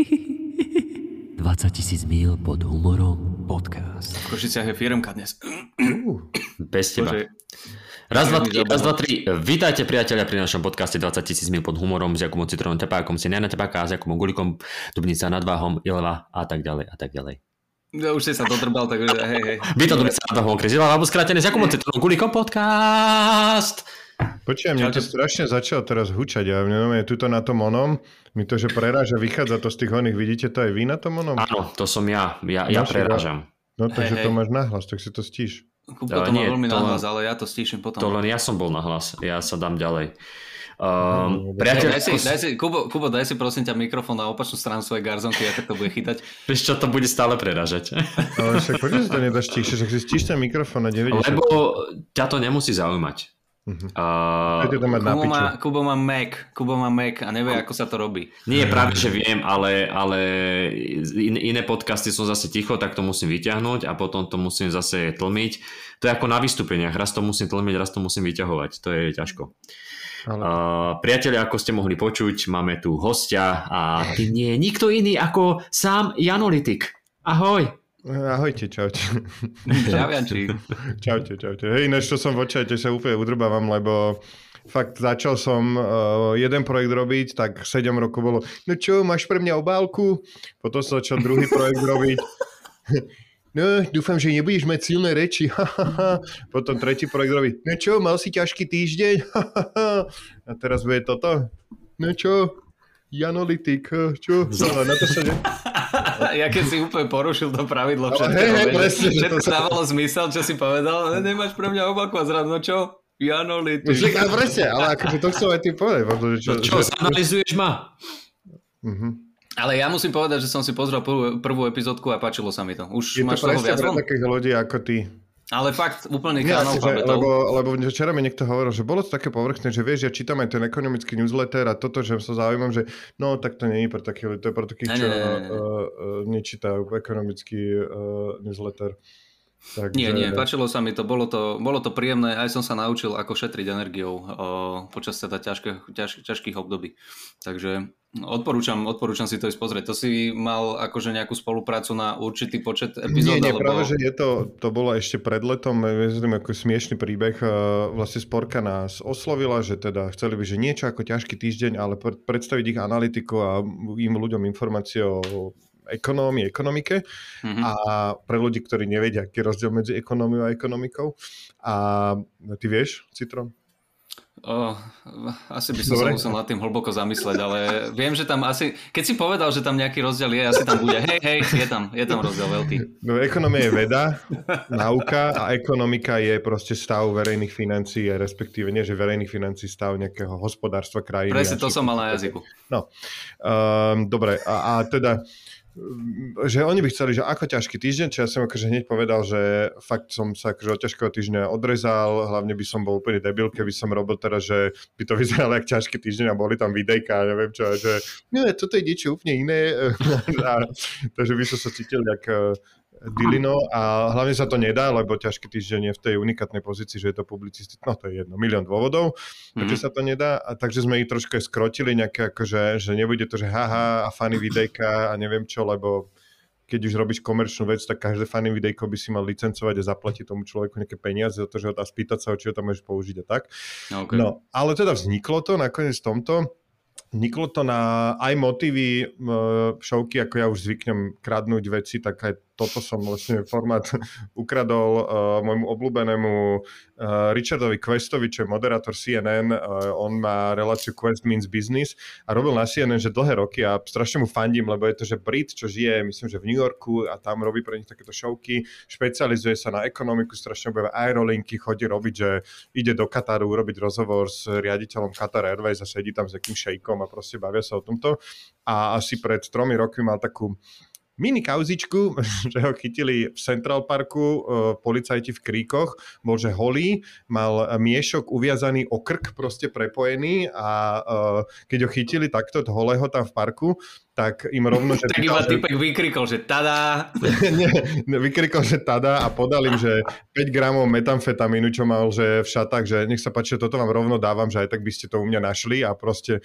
20 tisíc mil pod humorom podcast. V Košiciach je firmka dnes. Uh, Bez teba. Bože, Raz, dva, tri, raz, dva, tri. Vítajte priatelia pri našom podcaste 20 tisíc mil pod humorom s Jakubom Citronom Tepákom, Sinjana Tepáka, s Jakubom Gulikom, Dubnica nad Váhom, Ilva a tak ďalej a tak ďalej. ja už si sa dodrbal, takže hej, hej. Vítam Dubnica nad Váhom, Chris Ilva, alebo skrátené s Jakubom Citronom Gulikom podcast. Počujem, mne to strašne začalo teraz hučať a mne je tuto na tom onom, mi to, že preráža, vychádza to z tých oných, vidíte to aj vy na tom onom? Áno, to som ja, ja, ja No, prerážam. No takže Hej, to hej. máš nahlas, tak si to stíš. Kupko Ale to má veľmi to nahlas, ale ja to stíšim potom. To len ja som bol na hlas, ja sa dám ďalej. Um, No, priateľ, Daj si, daj si, Kubo, Kubo, daj si prosím ťa mikrofón na opačnú stranu svojej garzonky, ako to bude chytať. vieš čo, to bude stále prerážať. Ale však prečo si to nedáš tichšie, však si stíš ten mikrofón a 90. Lebo ťa to nemusí zaujímať. Mhm. Uh, to mať na Kubo má, Kubo má Mac, Kubo má Mac a nevie, ako sa to robí. nie, práve že viem, ale, ale in, iné podcasty som zase ticho, tak to musím vyťahnuť a potom to musím zase tlmiť. To je ako na vystúpeniach, raz to musím tlmiť, raz to musím vyťahovať, to je ťažko. Ale... Uh, priatelia, ako ste mohli počuť, máme tu hostia a tým nie je nikto iný ako sám Janolitik. Ahoj. Ahojte, čaute. Čavianči. čaute, čaute. Hej, ináč to som v očajte sa úplne udrbávam, lebo fakt začal som uh, jeden projekt robiť, tak 7 rokov bolo, no čo, máš pre mňa obálku? Potom som začal druhý projekt robiť. No, dúfam, že nebudeš mať silné reči. Potom tretí projekt robí, no čo, mal si ťažký týždeň? A teraz bude toto. No čo, Janolitik, čo? Ale na to sa ne... ja keď si úplne porušil to pravidlo, Ale všetko, hej, hej, vieš, presne, že všetko to dávalo zmysel, čo si povedal, "Ne, nemáš pre mňa obaku a zrazu, no čo? Janoli, ty. Však, ale presne, ale akože to chcem aj tým povedať. pretože Čo, Čo, zanalizuješ ma? Mhm. Ale ja musím povedať, že som si pozrel prvú, prvú epizódku a páčilo sa mi to. Už Je to máš toho presne pre takých ľudí ako ty. Ale fakt, úplný Ja, kanál že, lebo, lebo včera mi niekto hovoril, že bolo to také povrchné, že vieš, ja čítam aj ten ekonomický newsletter a toto, že sa zaujímam, že no tak to nie je pre takých to je pre takých, čo ne, ne, ne. uh, uh, nečítajú ekonomický uh, newsletter. Takže, Nie, nie, páčilo sa mi to, bolo to, bolo to príjemné, aj som sa naučil, ako šetriť energiou o, počas teda ťažké, ťaž, ťažkých období. Takže odporúčam, odporúčam si to ísť pozrieť. To si mal akože nejakú spoluprácu na určitý počet epizód? Nie, nie, alebo... práve, že je to, to bolo ešte pred letom, myslím, ako smiešný príbeh. Uh, Vlastne Sporka nás oslovila, že teda chceli by, že niečo ako ťažký týždeň, ale pred- predstaviť ich analytiku a im ľuďom informácie o ekonómii, ekonomike Mhm. a pre ľudí, ktorí nevedia, aký je rozdiel medzi ekonómiou a ekonomikou. A ty vieš, Citron? O, asi by som Dobre. sa musel nad tým hlboko zamyslieť, ale viem, že tam asi, keď si povedal, že tam nejaký rozdiel je, asi tam bude. Hej, hej, je tam, je tam rozdiel veľký. No, ekonomia je veda, nauka a ekonomika je proste stav verejných financií, respektíve nie, že verejných financií, stav nejakého hospodárstva krajiny. Presne to som mal na jazyku. No, um, dobre, a, a teda, um, že oni by chceli, že ako ťažký týždeň, čo ja som akože hneď povedal, že fakt som sa akože od ťažkého týždňa odrezal, hlavne by som bol úplne debil, keby som robil teraz, že by to vyzeralo jak ťažký týždeň a boli tam videjka neviem čo, že nie, toto je niečo úplne iné, a, takže by som sa cítil jak eh, Dilino a hlavne sa to nedá, lebo ťažký týždeň je v tej unikátnej pozícii, že je to publicistické, no to je jedno, milión dôvodov, prečo Mhm. sa to nedá, a takže sme ich trošku skrotili nejaké, akože, že nebude to, že haha a funny videjka a neviem čo, lebo keď už robíš komerčnú vec, tak každé funny videjko by si mal licencovať a zaplatiť tomu človeku nejaké peniaze za to, že ho dá spýtať sa, či ho tam môžeš použiť a tak. Okay. No, ale teda vzniklo to nakoniec v tomto. Vzniklo to na aj motivy uh, šovky, ako ja už zvyknem kradnúť veci, tak aj toto som vlastne formát ukradol uh, môjmu obľúbenému uh, Richardovi Questovi, čo je moderátor CNN. Uh, on má reláciu Quest Means Business a robil na CNN, že dlhé roky a strašne mu fandím, lebo je to, že Brit, čo žije, myslím, že v New Yorku a tam robí pre nich takéto šovky, špecializuje sa na ekonomiku, strašne objaví aerolinky, chodí robiť, že ide do Kataru urobiť rozhovor s riaditeľom Qatar Airways a sedí tam s takým šejkom a proste bavia sa o tomto. A asi pred tromi rokmi mal takú mini kauzičku, že ho chytili v Central Parku uh, policajti v kríkoch, bol že holý, mal miešok uviazaný o krk proste prepojený a uh, keď ho chytili takto holého tam v parku, tak im rovno, že... tak iba typek vykrikol, že tada. Nie, vykrikol, že tada a podal im, že 5 gramov metamfetamínu, čo mal že v šatách, že nech sa páči, toto vám rovno dávam, že aj tak by ste to u mňa našli a proste...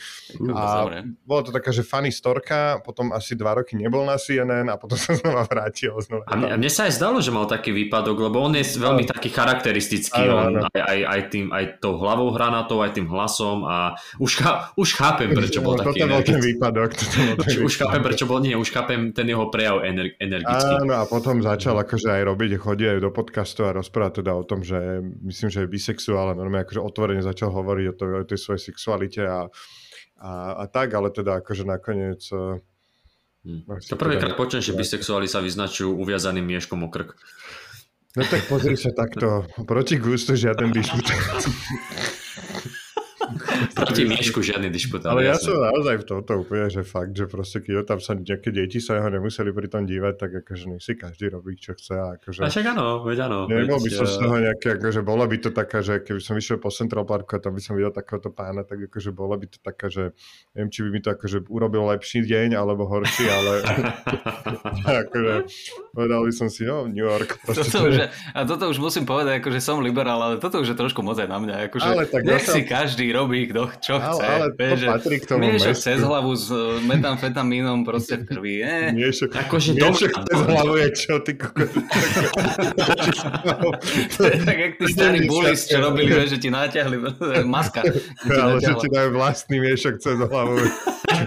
A bolo to taká, že funny storka, potom asi dva roky nebol na CNN a potom sa znova vrátil. Znova a, mne, a mne sa aj zdalo, že mal taký výpadok, lebo on je veľmi taký charakteristický, ano, on ano. Aj, aj, aj, tým, aj tou hlavou hranatou, aj tým hlasom a už, už chápem, prečo bol no, taký toto bol ten výpadok. Toto bol ten už chápem, prečo bol, nie, už chápem ten jeho prejav ener, energický. Áno, a potom začal akože aj robiť, chodí aj do podcastu a rozprávať teda o tom, že myslím, že je bisexuál, ale normálne akože otvorene začal hovoriť o, to, o tej svojej sexualite a, a, a tak, ale teda akože nakoniec Hmm. To prvýkrát teda... počujem, že bisexuáli sa vyznačujú uviazaným mieškom o krk. No tak pozri sa takto, proti gustu žiaden disput. Proti Miešku žiadny dišputát. Ale ja som naozaj v tomto úplne, že fakt, že proste keď tam sa nejaké deti sa ho nemuseli pri tom dívať, tak akože nech si každý robí, čo chce. Akože, a však áno, veď áno. Nebol by som z toho nejaké, akože bola by to taká, že keby som vyšiel po Central Parku a tam by som videl takéhoto pána, tak akože bola by to taká, že neviem, či by mi to akože urobil lepší deň, alebo horší, ale akože povedal by som si, no New York. Toto už, a toto už musím povedať, akože som liberál, ale toto už je trošku moc aj na mňa. Akože, ale tak nech si každý robí, kto čo chce. Ale, ale to patrí k tomu miešok cez hlavu s e, metamfetamínom proste v krvi. Eh. Miešok, akože miešok cez hlavu je čo, ty kokos. tak jak tí starí bulis, čo robili, že ti naťahli maska. Ale že ti dajú vlastný miešok cez hlavu.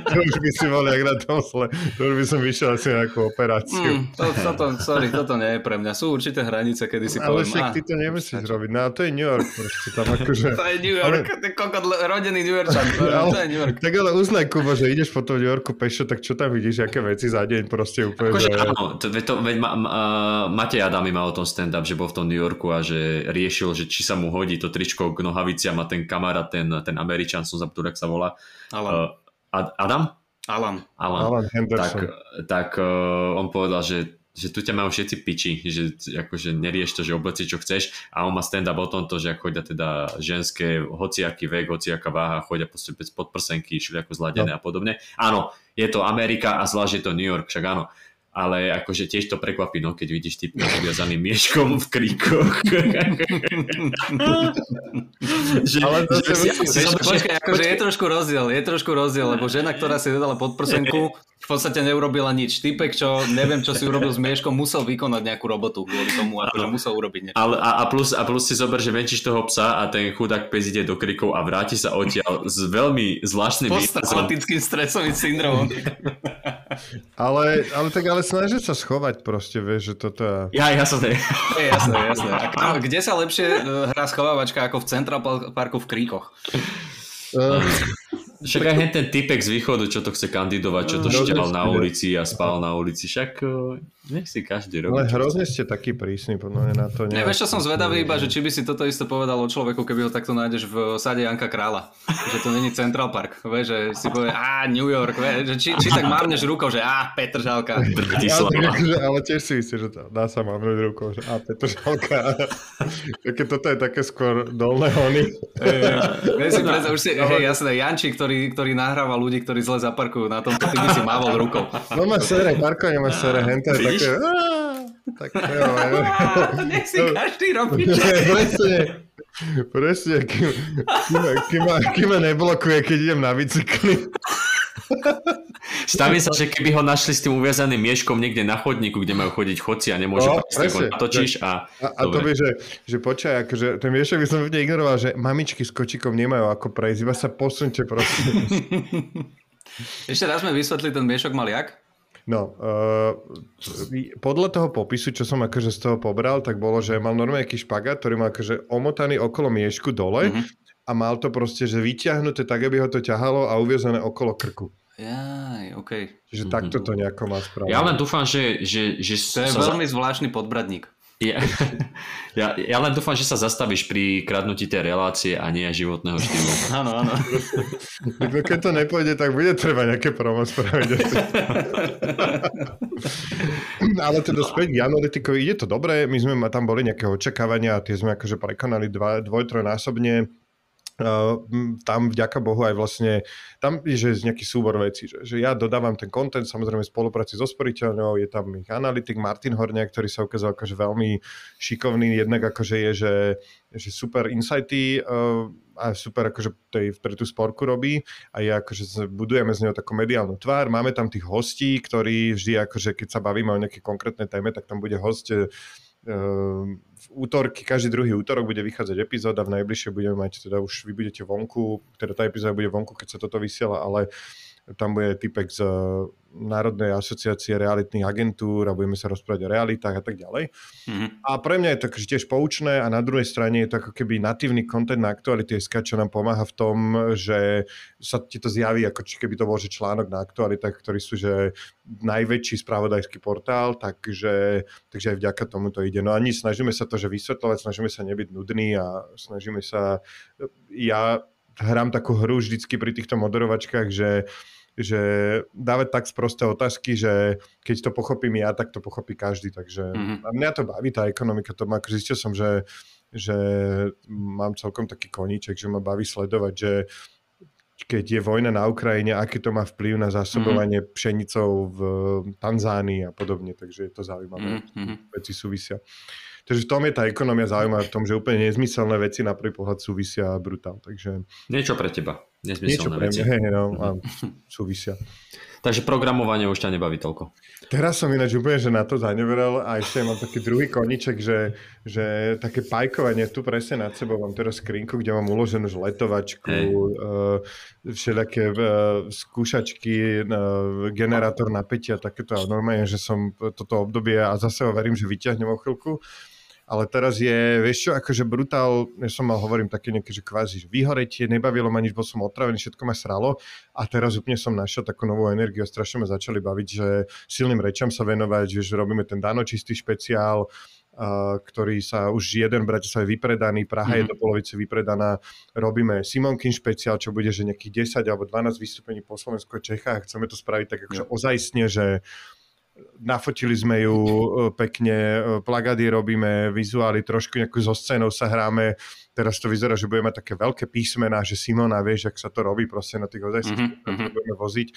To už by si bol jak na tom zle. To už by som vyšiel asi na nejakú operáciu. Mm, to, toto, sorry, toto nie je pre mňa. Sú určité hranice, kedy si ale poviem... Ale však ty to nemusíš robiť. No to je New York proste. Tam akože... to je New York. Ale... Kokot, rodený New Yorkčan. ale, to je New York. Tak ale uznaj, Kubo, že ideš po tom New Yorku pešo, tak čo tam vidíš, aké veci za deň proste úplne... Akože, že... áno, to, to, veď ma, ma, Matej Adami mal o tom stand-up, že bol v tom New Yorku a že riešil, že či sa mu hodí to tričko k nohaviciam a ten kamarát, ten, ten Američan, som zabudol, sa volá. Ale... Uh, Adam? Alan. Alan. Alan tak, tak uh, on povedal, že že tu ťa majú všetci piči, že akože nerieš to, že obleci čo chceš a on má stand-up o tomto, že chodia teda ženské, hociaký vek, hociaká váha, chodia proste bez podprsenky, šli ako zladené no. a podobne. Áno, je to Amerika a zvlášť je to New York, však áno ale akože tiež to prekvapí, no, keď vidíš typ zaviazaný mieškom v kríkoch. že, ale to že, si, si, počkaj, akože je trošku rozdiel, je trošku rozdiel, lebo žena, ktorá si dala pod prsenku, v podstate neurobila nič. Typek, čo neviem, čo si urobil s mieškom, musel vykonať nejakú robotu kvôli tomu, akože musel urobiť niečo. Ale, a, a, plus, a plus si zober, že venčíš toho psa a ten chudák pes ide do krikov a vráti sa odtiaľ s veľmi zvláštnym Posttraumatickým stresovým syndromom. ale, ale tak ale snažia sa schovať proste, vieš, že toto. Ja, jasné. Je, jasné, jasné. A kde sa lepšie e, hrá schovávačka ako v Central Parku v Kríkoch? Uh, však aj ten typek z východu, čo to chce kandidovať, čo to šťal na ulici a spal na ulici, však nech si každý robí. Ale hrozne ste taký prísny, podľa mňa na to. Ne, vieš, čo som zvedavý iba, že či by si toto isté povedal o človeku, keby ho takto nájdeš v sade Janka Krála. Že to není Central Park. Vieš, že si povie, a New York, vieš, že či, či tak mávneš rukou, že a Petr Žalka. Ale, tiež si myslíš, že dá sa mávnuť rukou, že a Petr Žalka. Keď toto je také skôr dolné hony. Vieš si predstav, už si, hej, jasné, Janči, ktorý, ktorý nahráva ľudí, ktorí zle zaparkujú na tomto, ty by si mával rukou. No má sere, parkovanie má sere, henta je také... Tak jo. Nech si každý robí. Presne, presne, kým, kým, kým, ma, kým ma neblokuje, keď idem na bicykli. Stavím sa, že keby ho našli s tým uviazaným mieškom niekde na chodníku, kde majú chodiť chodci a nemôžu no, presne, natočíš a... A, a to by, že, že počkaj, akože ten miešok by som úplne ignoroval, že mamičky s kočikom nemajú ako prejsť, iba sa posunte prosím. Ešte raz sme vysvetli, ten miešok mal jak? No, uh, podľa toho popisu, čo som akože z toho pobral, tak bolo, že mal normálne nejaký špagát, ktorý mal akože omotaný okolo miešku dole mm-hmm. A mal to proste, že vyťahnuté tak, aby ho to ťahalo a uviazané okolo krku. Jaj, OK. Čiže mm-hmm. takto to nejako má spraviť. Ja len dúfam, že... že, že to je veľmi zvláštny podbradník. Ja, ja, ja len dúfam, že sa zastavíš pri kradnutí tej relácie a nie životného štýlu. Áno, áno. No keď to nepôjde, tak bude treba nejaké promo spraviť. Ale teda späť k analytikovi, ide to dobre, my sme tam boli nejaké očakávania a tie sme akože prekonali dva, dvoj, trojnásobne Uh, tam vďaka Bohu aj vlastne, tam je že nejaký súbor vecí, že, že ja dodávam ten content, samozrejme v spolupráci so sporiteľňou, je tam ich analytik Martin Hornia, ktorý sa ukázal akože veľmi šikovný, jednak akože je, že, že super insighty uh, a super akože tej, pre tú sporku robí a je akože budujeme z neho takú mediálnu tvár, máme tam tých hostí, ktorí vždy akože keď sa bavíme o nejakej konkrétnej téme, tak tam bude host uh, útorky, každý druhý útorok bude vychádzať epizóda, v najbližšie budeme mať, teda už vy budete vonku, teda tá epizóda bude vonku, keď sa toto vysiela, ale tam bude typek z Národnej asociácie realitných agentúr a budeme sa rozprávať o realitách a tak ďalej. Mm-hmm. A pre mňa je to akože tiež poučné a na druhej strane je to ako keby natívny content na aktuality SK, čo nám pomáha v tom, že sa ti to zjaví, ako či keby to bol že článok na aktualitách, ktorý sú že najväčší spravodajský portál, takže, takže aj vďaka tomu to ide. No ani snažíme sa to, že vysvetľovať, snažíme sa nebyť nudný a snažíme sa, ja hrám takú hru vždycky pri týchto moderovačkách, že že dávať tak sprosté otázky, že keď to pochopím ja, tak to pochopí každý. Takže mm-hmm. a mňa to baví, tá ekonomika, to ma, zistil som, že, že mám celkom taký koníček, že ma baví sledovať, že keď je vojna na Ukrajine, aké to má vplyv na zásobovanie mm-hmm. pšenicou v Tanzánii a podobne, takže je to zaujímavé, mm-hmm. veci súvisia. Takže v tom je tá ekonomia zaujímavá, v tom, že úplne nezmyselné veci na prvý pohľad súvisia brutál. Takže... Niečo pre teba. Nezmyselné Niečo pre. Mňa, hej, no, a súvisia. Takže programovanie už ťa nebaví toľko. Teraz som ináč úplne, že na to zaneveral a ešte mám taký druhý koniček, že, že také pajkovanie tu presne nad sebou mám teraz skrinku, kde mám uloženú letovačku, uh, všelijaké uh, skúšačky, uh, generátor napätia, takéto a normálne, že som toto obdobie a zase verím, že vyťahnem o chvíľku ale teraz je, vieš čo, akože brutál, ja som mal, hovorím také nejaké, že kvázi, že vyhoretie, nebavilo ma nič, bol som otravený, všetko ma sralo a teraz úplne som našiel takú novú energiu a strašne ma začali baviť, že silným rečam sa venovať, že robíme ten danočistý špeciál, Uh, ktorý sa už jeden v Bratislave vypredaný, Praha mm. je mhm. do polovice vypredaná. Robíme Simonkin špeciál, čo bude že nejakých 10 alebo 12 vystúpení po Slovensku a Čechách. Chceme to spraviť tak akože ozajstne, že nafotili sme ju e, pekne, e, plagady robíme, vizuály, trošku nejakú zo scénou sa hráme. Teraz to vyzerá, že budeme mať také veľké písmená, že Simona, vieš, ak sa to robí proste na tých ozajstných mm-hmm. budeme voziť.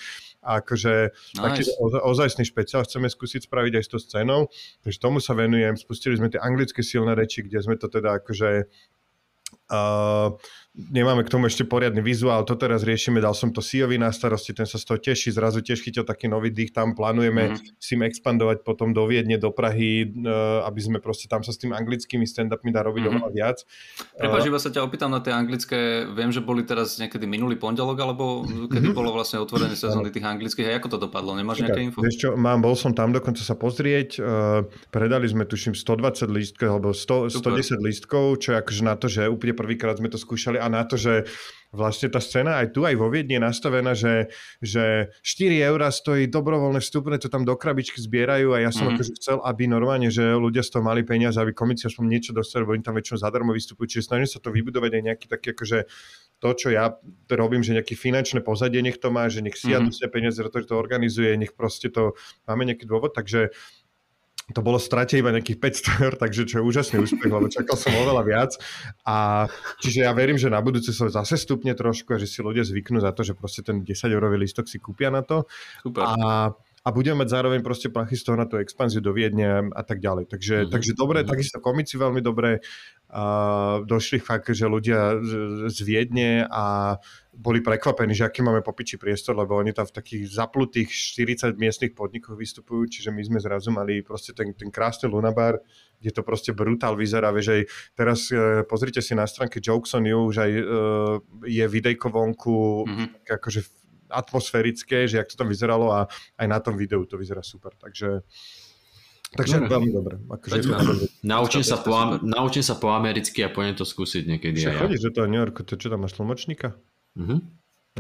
A akože nice. taký ozajstný špeciál chceme skúsiť spraviť aj s tou scénou. Takže tomu sa venujem. Spustili sme tie anglické silné reči, kde sme to teda akože Uh, nemáme k tomu ešte poriadny vizuál, to teraz riešime, dal som to Siovi na starosti, ten sa z toho teší, zrazu tiež chytil taký nový dých, tam plánujeme mm. s tým expandovať potom do Viedne, do Prahy, uh, aby sme proste tam sa s tým anglickými stand-upmi dá robiť mm. oveľa viac. Prepač, uh, iba sa ťa opýtam na tie anglické, viem, že boli teraz niekedy minulý pondelok, alebo kedy mm-hmm. bolo vlastne otvorené sezóny tých anglických, a ako to dopadlo, nemáš nejaké info? Vieš čo, mám, bol som tam dokonca sa pozrieť, uh, predali sme tuším 120 lístkov, alebo 100, 110 lístkov, čo je akože na to, že úplne prvýkrát sme to skúšali a na to, že vlastne tá scéna aj tu, aj vo Viedni je nastavená, že, že 4 eurá stojí dobrovoľné vstupné, to tam do krabičky zbierajú a ja som mm. akože chcel, aby normálne, že ľudia z toho mali peniaze, aby komici aspoň niečo dostali, lebo oni tam väčšinou zadarmo vystupujú, čiže snažím sa to vybudovať aj nejaký taký akože to, čo ja robím, že nejaké finančné pozadie nech to má, že nech si ja mm. peniaze, to, to organizuje, nech proste to máme nejaký dôvod, takže to bolo strate iba nejakých 500 eur, takže čo je úžasný úspech, lebo čakal som oveľa viac. A čiže ja verím, že na budúce sa zase stupne trošku a že si ľudia zvyknú za to, že proste ten 10 eurový listok si kúpia na to. Super. A a budeme mať zároveň proste plachy z toho na tú expanziu do Viedne a tak ďalej. Takže, mm-hmm. takže dobre, mm-hmm. takisto komici veľmi dobre. Uh, došli fakt, že ľudia z, Viedne a boli prekvapení, že aký máme popiči priestor, lebo oni tam v takých zaplutých 40 miestnych podnikoch vystupujú, čiže my sme zrazu mali proste ten, ten krásny lunabar, kde to proste brutál vyzerá, vieš, aj teraz e, pozrite si na stránke Jokes on You, už aj e, je videjko vonku, mm-hmm. akože atmosférické, že jak to tam vyzeralo a aj na tom videu to vyzerá super, takže Takže dobre. veľmi dobre. Akože naučím, sa po, naučím sa po americky a poďme to skúsiť niekedy. Čo chodíš do toho New Yorku, to čo tam máš tlmočníka? Mm-hmm.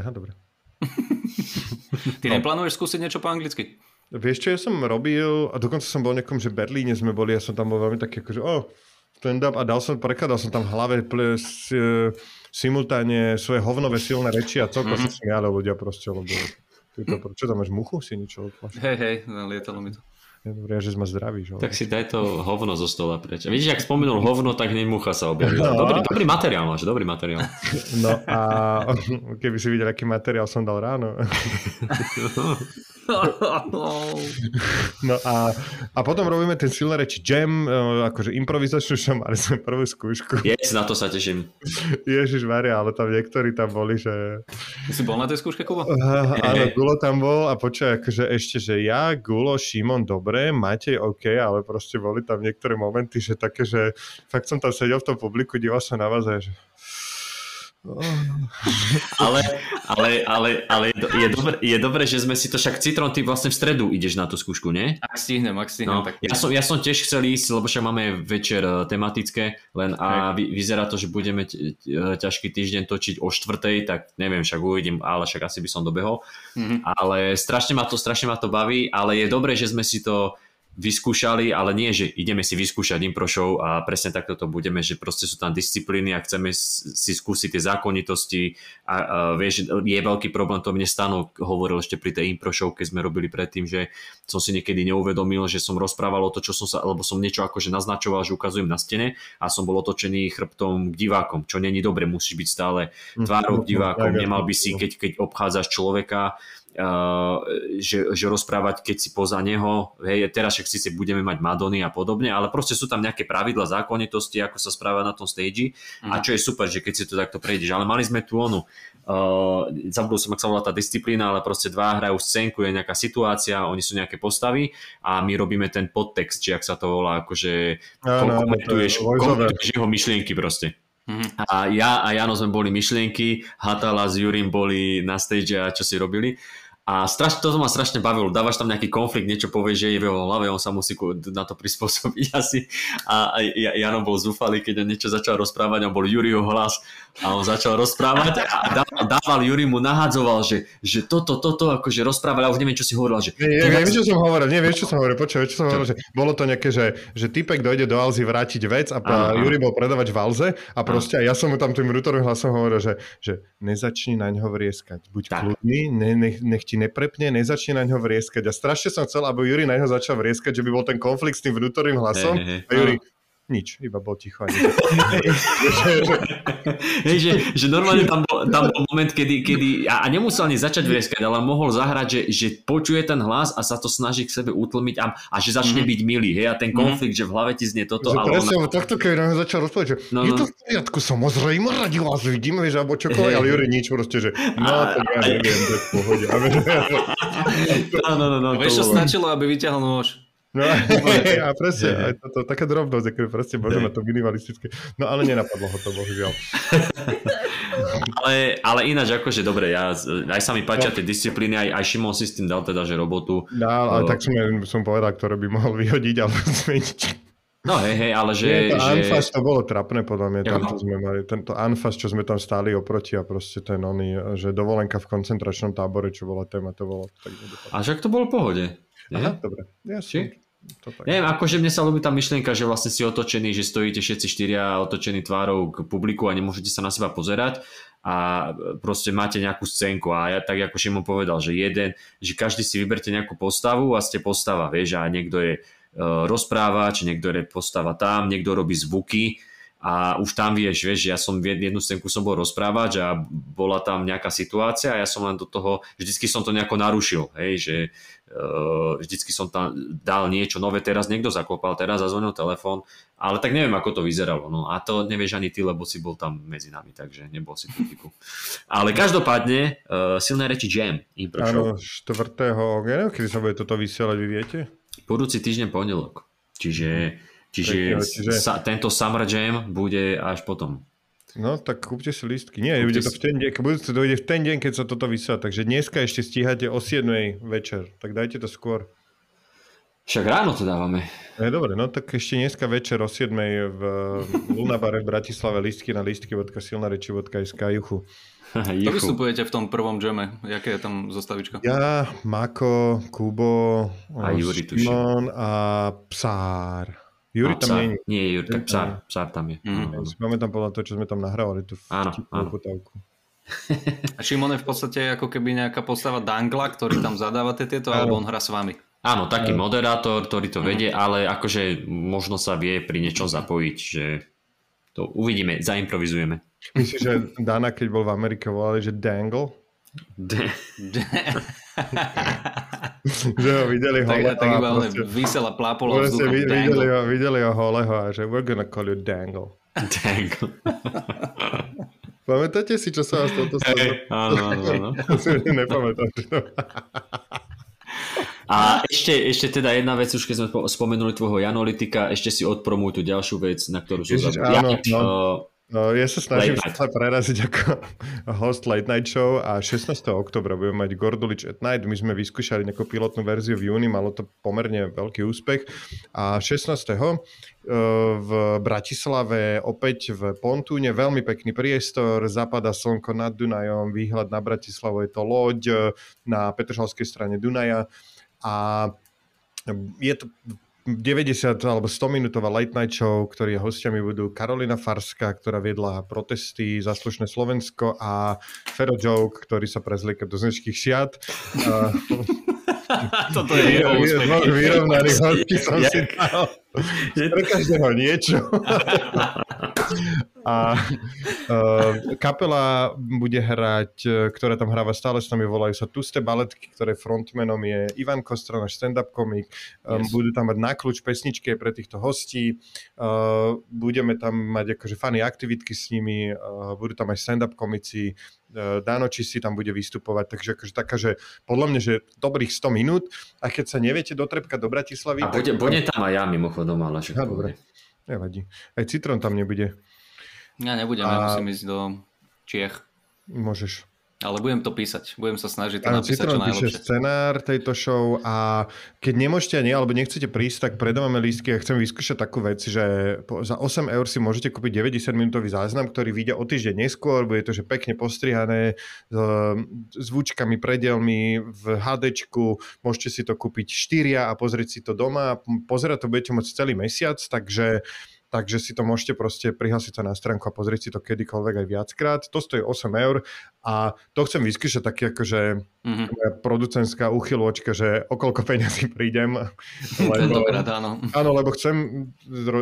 Aha, dobre. Ty no. neplánuješ skúsiť niečo po anglicky? Vieš čo, ja som robil, a dokonca som bol nekom, že v Berlíne sme boli, ja som tam bol veľmi taký akože, oh, stand-up a dal som, prekladal som tam v hlave ples, uh, simultáne svoje hovnové silné reči a celko mm-hmm. sa smiali ľudia proste, lebo to, čo tam máš, muchu si niečo? Hej, hej, lietalo mi to. Ja dobré, že sme zdraví. Že? Tak si daj to hovno zo stola preč. A vidíš, ak spomenul hovno, tak hneď mucha sa objavila. No. Dobrý, dobrý materiál máš, dobrý materiál. No a keby si videl, aký materiál som dal ráno. No a, a potom robíme ten silné reči jam, e, akože improvizačnú show, mali sme prvú skúšku. Yes, na to sa teším. Ježiš Maria, ale tam niektorí tam boli, že... Si bol na tej skúške, Kubo? Áno, Gulo tam bol a počuj, akože ešte, že ja, Gulo, Šimon, dobre, Matej, OK, ale proste boli tam niektoré momenty, že také, že fakt som tam sedel v tom publiku, díval sa na vás a že ale, ale, ale, ale je, je, dobré, je dobré, že sme si to však Citron, ty vlastne v stredu ideš na tú skúšku, nie? Ak stihnem, ak stihnem. No, tak ja, som, ja som tiež chcel ísť, lebo však máme večer e, tematické, len a vy, vyzerá to, že budeme t- ťažký týždeň točiť o štvrtej, tak neviem, však uvidím, ale však asi by som dobehol. Mm-hmm. Ale strašne ma to, strašne ma to baví, ale je dobré, že sme si to vyskúšali, ale nie, že ideme si vyskúšať impro show a presne takto to budeme, že proste sú tam disciplíny a chceme si skúsiť tie zákonitosti a, a vieš, je veľký problém, to mne Stano hovoril ešte pri tej impro show, keď sme robili predtým, že som si niekedy neuvedomil, že som rozprával o to, čo som sa, alebo som niečo akože naznačoval, že ukazujem na stene a som bol otočený chrbtom k divákom, čo není dobre, musíš byť stále mhm. tvárou k divákom, nemal by si, keď, keď obchádzaš človeka, že, že rozprávať, keď si poza neho, hej, teraz však síce budeme mať Madony a podobne, ale proste sú tam nejaké pravidla, zákonitosti, ako sa správa na tom stage mm. a mhm. čo je super, že keď si to takto prejdeš, ale mali sme tu onu, uh, zabudol som, ak sa volá tá disciplína, ale proste dva hrajú scénku, je nejaká situácia, oni sú nejaké postavy a my robíme ten podtext, či ak sa to volá, akože no, no, komentuješ, komentuješ jeho myšlienky proste. Mm-hmm. A ja a Jano sme boli myšlienky, Hatala s Jurim boli na stage a čo si robili. A straš, to ma strašne bavilo. Dávaš tam nejaký konflikt, niečo povie, že je v jeho hlave, on sa musí na to prispôsobiť asi. A Jano bol zúfalý, keď on niečo začal rozprávať, on bol Juriho hlas a on začal rozprávať a dával Juri mu nahádzoval, že, že toto, toto, akože rozprával, ja už neviem, čo si hovoril. Že, nie, nie, neviem, čo som hovoril, neviem, čo som hovoril, počuj, čo som hovoril, že bolo to nejaké, že, že typek dojde do Alzy vrátiť vec a aha, Juri bol predávať v Alze a proste ja som mu tam tým rutorovým hlasom hovoril, že, že nezačni na ňo vrieskať, buď tak. kľudný, ne, nech, nech ti neprepne, nezačni na ňo vrieskať. A strašne som chcel, aby Juri na ňo začal vrieskať, že by bol ten konflikt s tým vnútorným hlasom. Hey, hey, a Juri, nič, iba bol ticho. Hej, že, že normálne tam bol, tam bol moment, kedy, kedy a, a nemusel ani začať vrieskať, ale mohol zahrať, že, že počuje ten hlas a sa to snaží k sebe utlmiť a, a že začne mm-hmm. byť milý. Hej, a ten mhm. konflikt, mm-hmm. že v hlave ti znie toto. Že ale presne, ona... takto keď nám začal rozprávať, že no, no. je to v poriadku, samozrejme, radi vás vidíme, že alebo čokoľvek, ale Juri nič proste, že no, a, tak ja neviem, to je v pohode. No, no, no, no, Vieš, čo stačilo, aby vyťahol nôž? No a presne, aj toto, taká drobnosť, akože proste môžeme to minimalistické. No ale nenapadlo ho to, bohužiaľ. ale, ale ináč, akože dobre, ja, aj sa mi páčia no. tie disciplíny, aj, aj Šimon si s tým dal teda, že robotu. Dal, ale uh, tak som, som povedal, ktoré by mohol vyhodiť, ale zmeniť. No hej, hej, ale že... Nie, to že... Anfas to bolo trapné podľa mňa, tam, to sme mali, tento Anfas, čo sme tam stáli oproti a proste ten oný, že dovolenka v koncentračnom tábore, čo bola téma, to bolo tak... A však to bolo v pohode. Aha, dobre. Ja som, to tak. Neviem, akože mne sa ľúbi tá myšlienka, že vlastne si otočený, že stojíte všetci štyria otočení tvárou k publiku a nemôžete sa na seba pozerať a proste máte nejakú scénku a ja tak ako Šimon povedal, že jeden, že každý si vyberte nejakú postavu a ste postava, vieš, a niekto je uh, rozprávač, niekto je postava tam, niekto robí zvuky a už tam vieš, vieš, ja som jednu scénku som bol rozprávať a bola tam nejaká situácia a ja som len do toho, vždycky som to nejako narušil, hej, že vždycky som tam dal niečo nové, teraz niekto zaklopal, teraz zazvonil telefón, ale tak neviem, ako to vyzeralo, no a to nevieš ani ty, lebo si bol tam medzi nami, takže nebol si kritiku. Ale každopádne, uh, silné reči Jam, Impro Áno, 4. Ja kedy sa bude toto vysielať, vy viete? Budúci týždeň pondelok, čiže Čiže, čiže... Sa, tento Summer Jam bude až potom. No tak kúpte si lístky. Nie, kúpte bude to v ten deň, budúce dojde v ten deň, keď sa toto vysiela. Takže dneska ešte stíhate o 7 večer. Tak dajte to skôr. Však ráno to dávame. Je, dobre, no tak ešte dneska večer o 7 v Lunabare v Bratislave lístky na lístky.silnareči.sk juchu. Kto vystupujete v tom prvom džeme? Jaké je tam zostavička? Ja, Mako, Kubo, a Juri, Simon a Psár. Juri tam nie je. Nie, Juri, tak psár, psár tam je. Mm. Máme tam podľa toho, čo sme tam nahrávali, tú áno, áno. potávku. A Šimon je v podstate ako keby nejaká postava Dangla, ktorý tam zadáva tieto, alebo on hrá s vami? Áno, taký moderátor, ktorý to vedie, ale akože možno sa vie pri niečom zapojiť, že to uvidíme, zaimprovizujeme. Myslíš, že Dana, keď bol v Amerike, volali, že Dangle? Že ho videli tak, tak iba on vysela plápola vzduchom. Videli ho, videli ho holeho a že we're gonna call you Dangle. Dangle. Pamätáte si, čo sa vás toto stalo? Hey, áno, áno, áno. Nepamätám. A ešte, ešte teda jedna vec, už keď sme spomenuli tvojho Janolitika, ešte si odpromuj tú ďalšiu vec, na ktorú som Ježiš, áno, no. No, ja sa snažím sa preraziť ako host Late Night Show a 16. oktobra budeme mať Gordulič at Night. My sme vyskúšali nejakú pilotnú verziu v júni, malo to pomerne veľký úspech. A 16. E, v Bratislave opäť v Pontúne veľmi pekný priestor, zapada slnko nad Dunajom, výhľad na Bratislavu je to loď na Petržalskej strane Dunaja a je to 90 alebo 100 minútová late night show, ktorí hostiami budú Karolina Farska, ktorá viedla protesty za slušné Slovensko a Fero Joke, ktorý sa prezlieka do značkých šiat. Toto je jeho úspech. Vyrovnaných hostí som si dal. Pre každého niečo. A uh, kapela bude hrať, e, ktorá tam hráva stále s nami, volajú sa Tuste Baletky, ktoré frontmenom je Ivan Kostra, náš stand-up komik. Um, yes. Budú tam mať nákľúč pesničky pre týchto hostí. Uh, budeme tam mať akože fany aktivitky s nimi, uh, budú tam aj stand-up komici, uh, Dano si tam bude vystupovať, takže akože taká, že podľa mňa, že dobrých 100 minút a keď sa neviete dotrepkať do Bratislavy... A bude, tak... bude tam aj ja mimochodom, ale však dobre. Nevadí. Aj Citron tam nebude. Ja nebudem, a... ja musím ísť do Čiech. Môžeš. Ale budem to písať, budem sa snažiť to ano, napísať Citron čo najlepšie. scenár tejto show a keď nemôžete ani, alebo nechcete prísť, tak predávame lístky a chcem vyskúšať takú vec, že za 8 eur si môžete kúpiť 90 minútový záznam, ktorý vyjde o týždeň neskôr, bude to že pekne postrihané s zvučkami, predelmi v HDčku, môžete si to kúpiť 4 a pozrieť si to doma, pozerať to budete môcť celý mesiac, takže takže si to môžete proste prihlásiť sa na stránku a pozrieť si to kedykoľvek aj viackrát. To stojí 8 eur a to chcem vyskúšať taký akože mm-hmm. producentská uchyločka, že o koľko peňazí prídem. Lebo, Tentokrát áno. Áno, lebo chcem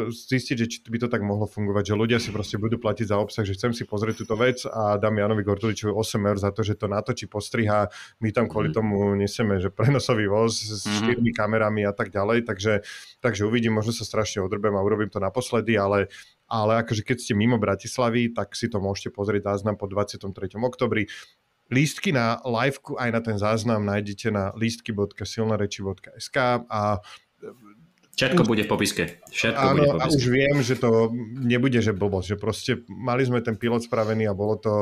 zistiť, že či by to tak mohlo fungovať, že ľudia si proste budú platiť za obsah, že chcem si pozrieť túto vec a dám Janovi Gorduličovi 8 eur za to, že to natočí, postriha. My tam kvôli mm-hmm. tomu nesieme, že prenosový voz s mm-hmm. štyrmi kamerami a tak ďalej, takže, takže uvidím, možno sa strašne odrbem a urobím to naposledy naposledy, ale, ale akože keď ste mimo Bratislavy, tak si to môžete pozrieť záznam po 23. oktobri. Lístky na liveku aj na ten záznam nájdete na lístky.silnareči.sk a Všetko bude v popiske. Všetko áno, bude v popiske. a už viem, že to nebude, že blbosť, že proste mali sme ten pilot spravený a bolo to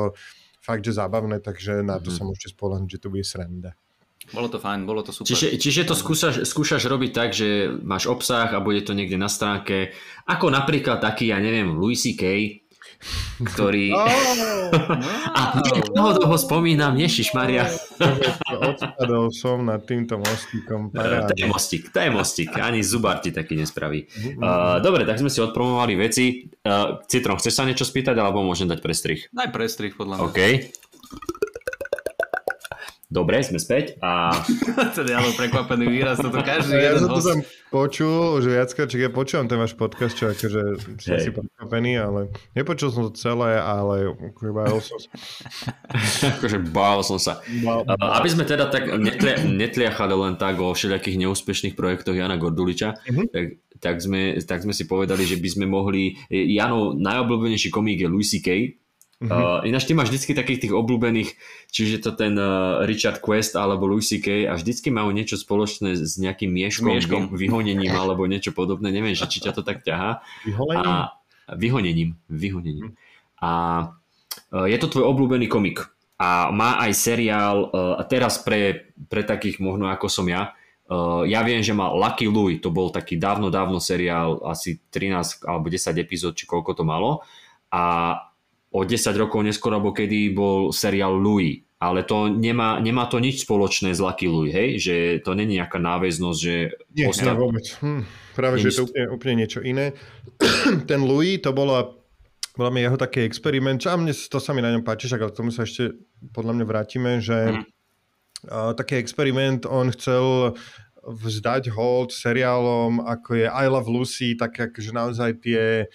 fakt, že zábavné, takže na to mm-hmm. sa môžete spolahnuť, že to bude sranda. Bolo to fajn, bolo to super. Čiže, čiže to skúšaš, skúšaš robiť tak, že máš obsah a bude to niekde na stránke, ako napríklad taký, ja neviem, Louis C.K., ktorý... Oh, a toho toho spomínam, Ježiš Maria. Odpadol som nad týmto mostíkom. Paráde. To je mostík, to je mostík. Ani zubar ti taký nespraví. Uh, dobre, tak sme si odpromovali veci. Uh, Citron, chceš sa niečo spýtať, alebo môžem dať prestrih? Daj prestrih, podľa mňa. OK. Dobre, sme späť a... Teda ja bol prekvapený výraz, toto každý ja jeden. Ja to tam počul, že viackrát, či ja počúvam ten váš podcast, čo akože som hey. si prekvapený, ale nepočul som to celé, ale bál som sa. akože bál som sa. Bál, bál. Aby sme teda tak netlia, netliachali len tak o všelijakých neúspešných projektoch Jana Gorduliča, uh-huh. tak, tak, sme, tak sme si povedali, že by sme mohli... Jano, najobľúbenejší komík je Louis C.K., Mm-hmm. Uh, ináč ty máš vždycky takých tých obľúbených, čiže to ten uh, Richard Quest alebo Louis C.K. a vždycky majú niečo spoločné s nejakým mieškom, mieškom. Vy, vyhonením alebo niečo podobné. Neviem, že či ťa to tak ťahá. A, vyhonením. Vyhonením. A uh, je to tvoj obľúbený komik. A má aj seriál, uh, teraz pre, pre takých možno ako som ja, uh, ja viem, že má Lucky Louie, to bol taký dávno, dávno seriál, asi 13 alebo 10 epizód, či koľko to malo. A o 10 rokov neskôr, alebo kedy bol seriál Louis. Ale to nemá, nemá to nič spoločné s Lucky Louis, hej? Že to není nejaká náväznosť, že... Nie, postav... nie vôbec. Hm, práve, že je to úplne, úplne niečo iné. Ten Louis, to bola bola mi jeho taký experiment, a mne to sa mi na ňom páči, ale k tomu sa ešte podľa mňa vrátime, že mm. uh, taký experiment, on chcel vzdať hold seriálom, ako je I Love Lucy, tak akože naozaj tie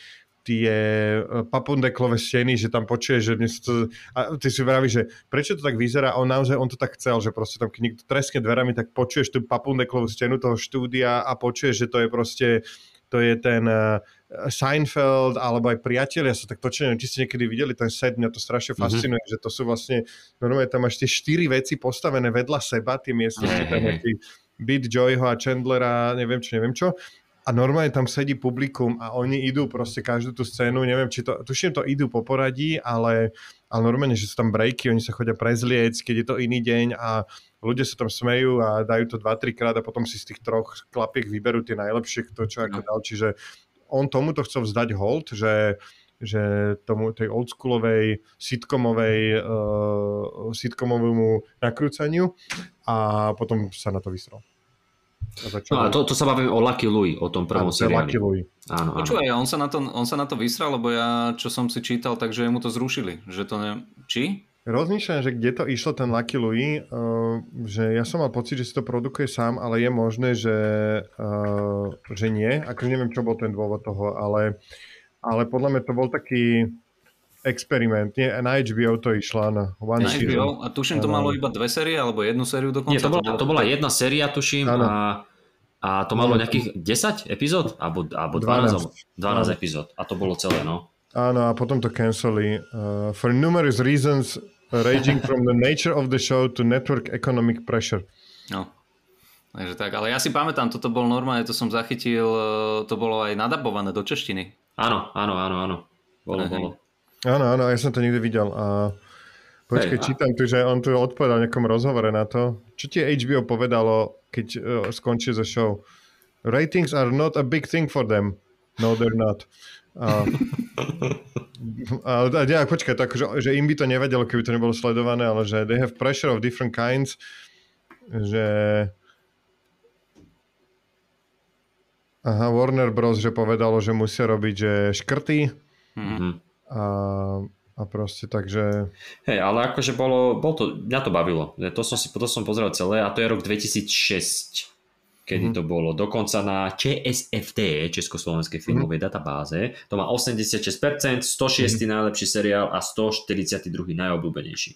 tie e, papundeklové steny, že tam počuje, že dnes to... A ty si vraví, že prečo to tak vyzerá? On naozaj, on to tak chcel, že proste tam, keď niekto treskne dverami, tak počuješ tú papundeklovú stenu toho štúdia a počuješ, že to je proste to je ten uh, Seinfeld alebo aj priatelia sa tak točili, či ste niekedy videli ten set, mňa to strašne mhm. fascinuje, mm-hmm. že to sú vlastne, normálne tam máš tie štyri veci postavené vedľa seba, tie miestnosti, tam je Beat Joyho a Chandlera, neviem čo, neviem čo a normálne tam sedí publikum a oni idú proste každú tú scénu, neviem, či to, tuším to idú po poradí, ale, ale normálne, že sú tam breaky, oni sa chodia prezliec, keď je to iný deň a ľudia sa tam smejú a dajú to 2-3 krát a potom si z tých troch klapiek vyberú tie najlepšie, kto čo ako no. dal, čiže on tomuto chcel vzdať hold, že že tomu tej oldschoolovej sitcomovej uh, sitcomovému nakrúcaniu a potom sa na to vysral. No a to, to sa bavíme o Lucky Louie, o tom prvom seriáli. Lucky Louie. Áno, Počúvaj, on sa, na to, on sa na to vysral, lebo ja, čo som si čítal, takže mu to zrušili. Že to ne... Či? Rozmýšľam, že kde to išlo ten Lucky Louie, uh, že ja som mal pocit, že si to produkuje sám, ale je možné, že, uh, že nie. Ako neviem, čo bol ten dôvod toho, ale, ale podľa mňa to bol taký experiment. Nie, na HBO to išla na One na HBO? A tuším, to malo iba dve série, alebo jednu sériu dokonca? Nie, to bola, to bola jedna séria, tuším, a, a to malo nejakých 10 epizód? Alebo, alebo 12, 12, 12 epizód. A to bolo celé, no. Áno, a potom to canceli. Uh, for numerous reasons, ranging from the nature of the show to network economic pressure. No. Takže tak, ale ja si pamätám, toto bol normálne, to som zachytil, e, to bolo aj nadabované do češtiny. Áno, áno, áno, áno. Bolo, bolo. Áno, áno, ja som to niekde videl a počkej, hey, čítam tu, že on tu odpovedal v nejakom rozhovore na to. Čo ti HBO povedalo, keď uh, skončí zo show? Ratings are not a big thing for them. No, they're not. A, a, a, a počkaj, tak, že, že im by to nevadilo, keby to nebolo sledované, ale že they have pressure of different kinds, že Aha, Warner Bros. že povedalo, že musia robiť že škrty. Mm-hmm a, a proste takže... Hej, ale akože bolo, bol to, mňa to bavilo. To som si to som pozrel celé a to je rok 2006 kedy mm. to bolo. Dokonca na ČSFT, Československej mhm. filmovej mm. databáze, to má 86%, 106. Mm. najlepší seriál a 142. najobľúbenejší.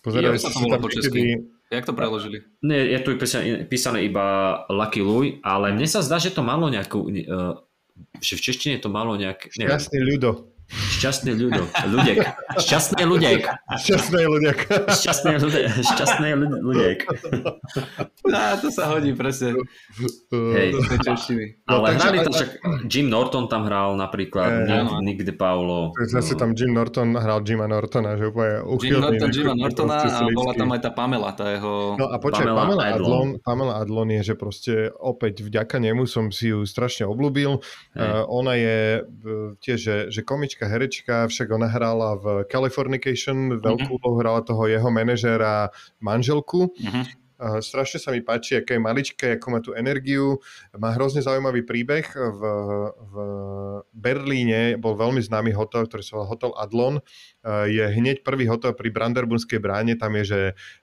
Pozerali to bolo po česky. Jak to preložili? Nie, je tu písané, písané iba Lucky Louie, ale mne sa zdá, že to malo nejakú, uh, že v češtine to malo nejak... Šťastný ľudo. Šťastný ľudo, ľudek. Šťastný ľudek. Šťastný ľudek. Šťastný ľudek. Šťastný ľudek. No, to sa hodí presne. Hej. Ale no, hrali to však, Jim Norton tam hral napríklad, Nick, Nick De Paulo. Zase tam Jim Norton hral Jima Nortona, že úplne uchylný. Jim Norton Jima Nortona a bola tam aj tá Pamela, tá jeho... No a počkaj, Pamela, Pamela Adlon. Adlon. Pamela Adlon je, že proste opäť vďaka nemu som si ju strašne obľúbil. Uh, ona je tiež, že, že komička americká herečka, však ona hrála v Californication, veľkú uh-huh. hrala toho jeho manažéra manželku. Uh-huh. Uh, strašne sa mi páči, aká je malička, ako má tú energiu. Má hrozne zaujímavý príbeh. V, v Berlíne bol veľmi známy hotel, ktorý sa volá Hotel Adlon. Uh, je hneď prvý hotel pri Branderbunskej bráne. Tam je, že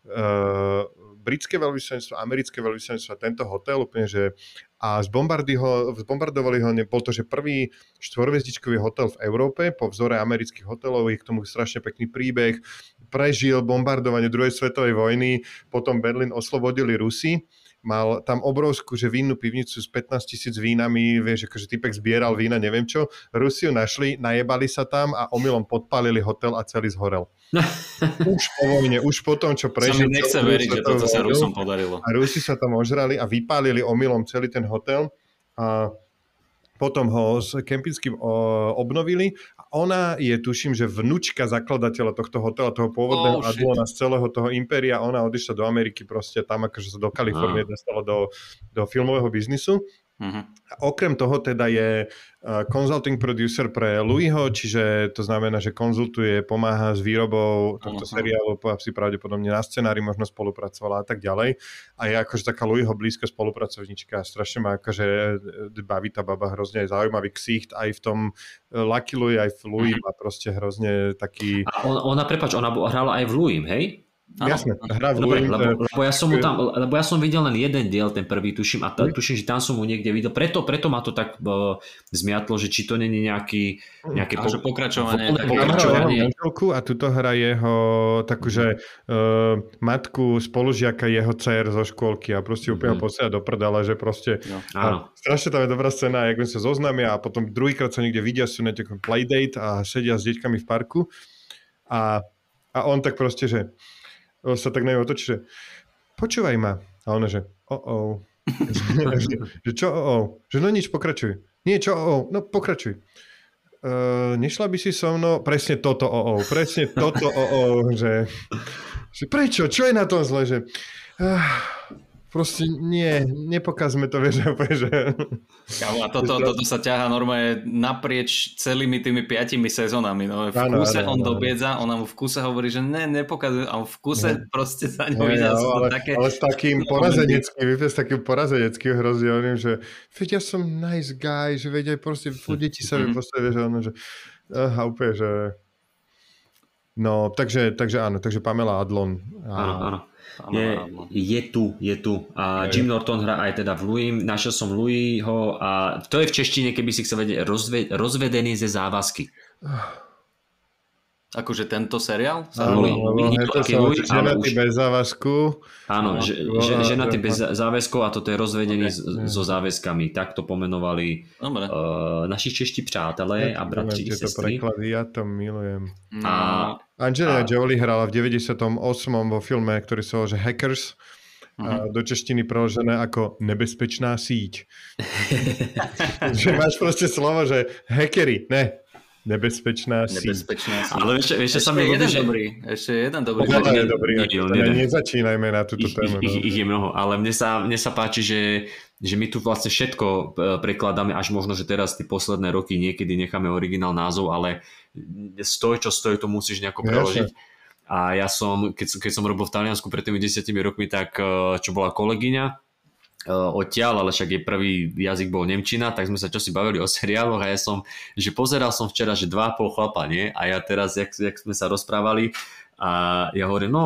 uh, britské veľvyslanectvo, americké veľvyslanectvo, tento hotel úplne, že a zbombardovali ho, bol to, že prvý štvorvezdičkový hotel v Európe po vzore amerických hotelov, je k tomu strašne pekný príbeh, prežil bombardovanie druhej svetovej vojny, potom Berlín oslobodili Rusi mal tam obrovskú, že vínu pivnicu s 15 tisíc vínami, vieš, akože typek zbieral vína, neviem čo. Rusiu našli, najebali sa tam a omylom podpalili hotel a celý zhorel. už po vojne, už po tom, čo prežil. Sa nechce veriť, že toto sa Rusom podarilo. A Rusi sa tam ožrali a vypálili omylom celý ten hotel. A potom ho s Kempinským obnovili ona je, tuším, že vnúčka zakladateľa tohto hotela, toho pôvodného oh, Adlona z celého toho impéria, ona odišla do Ameriky proste tam, akože sa do Kalifornie ah. dostala do, do filmového biznisu Uh-huh. Okrem toho teda je uh, consulting producer pre Louisho, čiže to znamená, že konzultuje, pomáha s výrobou tohto uh-huh. seriálu, si pravdepodobne na scenári možno spolupracovala a tak ďalej. A je akože taká Louisho blízka spolupracovnička. Strašne ma akože e, baví tá baba hrozne zaujímavý ksicht aj v tom e, Lucky Louis, aj v Louis uh-huh. má proste hrozne taký... A on, ona, prepač, ona hrala aj v Louis, hej? Ano, Jasné, hra v Dobre, lebo, lebo, ja som mu tam, lebo ja som videl len jeden diel, ten prvý, tuším, a t- tuším, že tam som mu niekde videl, preto, preto ma to tak uh, zmiatlo, že či to není nejaký, nejaké po, pokračovanie. Po, pokračovanie. a tuto hra jeho takú, že uh, matku spolužiaka jeho dcer zo škôlky a proste úplne mm-hmm. posiela do prdala, že proste no. a, strašne tam je dobrá scéna, jak sa zoznámia a potom druhýkrát sa niekde vidia, sú na takom playdate a sedia s deťkami v parku a, a on tak proste, že sa tak na ňu otočí, že počúvaj ma. A ona, že o že, že čo o Že no nič, pokračuj. Nie, čo o No pokračuj. Uh, nešla by si so mnou? Presne toto o Presne toto o že, že prečo? Čo je na tom zle? Že, uh, proste nie, nepokazme to, vieš, že... Kámo, a toto, toto sa ťaha normálne naprieč celými tými piatimi sezónami. No. V ano, kúse ano, on ano. dobiedza, ona mu v kúse hovorí, že ne, nepokazuje, a v kúse ne. proste sa ňou ide. Ale, také... ale s takým porazeneckým, s takým porazeneckým rozdielným, že veď ja som nice guy, že veď aj proste v deti sa mi postavia, že ono, že a úplne, že No, takže, takže áno, takže Pamela Adlon. A... Áno, áno je, je tu, je tu. A Jim Norton hrá aj teda v Louis, našiel som Louisho a to je v češtine, keby si chcel vedieť, rozve, rozvedený ze závazky. Akože tento seriál? Áno, to sa ženatý bez závazku. Áno, že, že, ženatý bez záväzkov a toto je rozvedený okay. so záväzkami. Tak to pomenovali uh, naši čeští přátelé a bratři a sestry. preklady, ja to milujem. A, Angelina a... Jolie hrala v 98. vo filme, ktorý sa volá, že Hackers. Uh-huh. do češtiny preložené ako nebezpečná síť. že máš proste slovo, že hackery, ne, Nebezpečná síť. Nebezpečná síť. Ale ešte, ešte sa mi ľúbi, že... Dobrý, ešte jeden dobrý. Jeden je dobrý. Nie, nezačínajme na túto ich, tému. Ich, no. ich, ich je mnoho, ale mne sa, mne sa páči, že, že my tu vlastne všetko e, prekladáme, až možno, že teraz tie posledné roky niekedy necháme originál názov, ale stoj, čo stojí, to musíš nejako preložiť. A ja som, keď, keď som robil v Taliansku pred tými desiatimi rokmi, tak e, čo bola kolegyňa, odtiaľ, ale však jej prvý jazyk bol Nemčina, tak sme sa čosi bavili o seriáloch a ja som, že pozeral som včera, že dva pol chlapa, nie? A ja teraz, jak, jak sme sa rozprávali, a ja hovorím, no,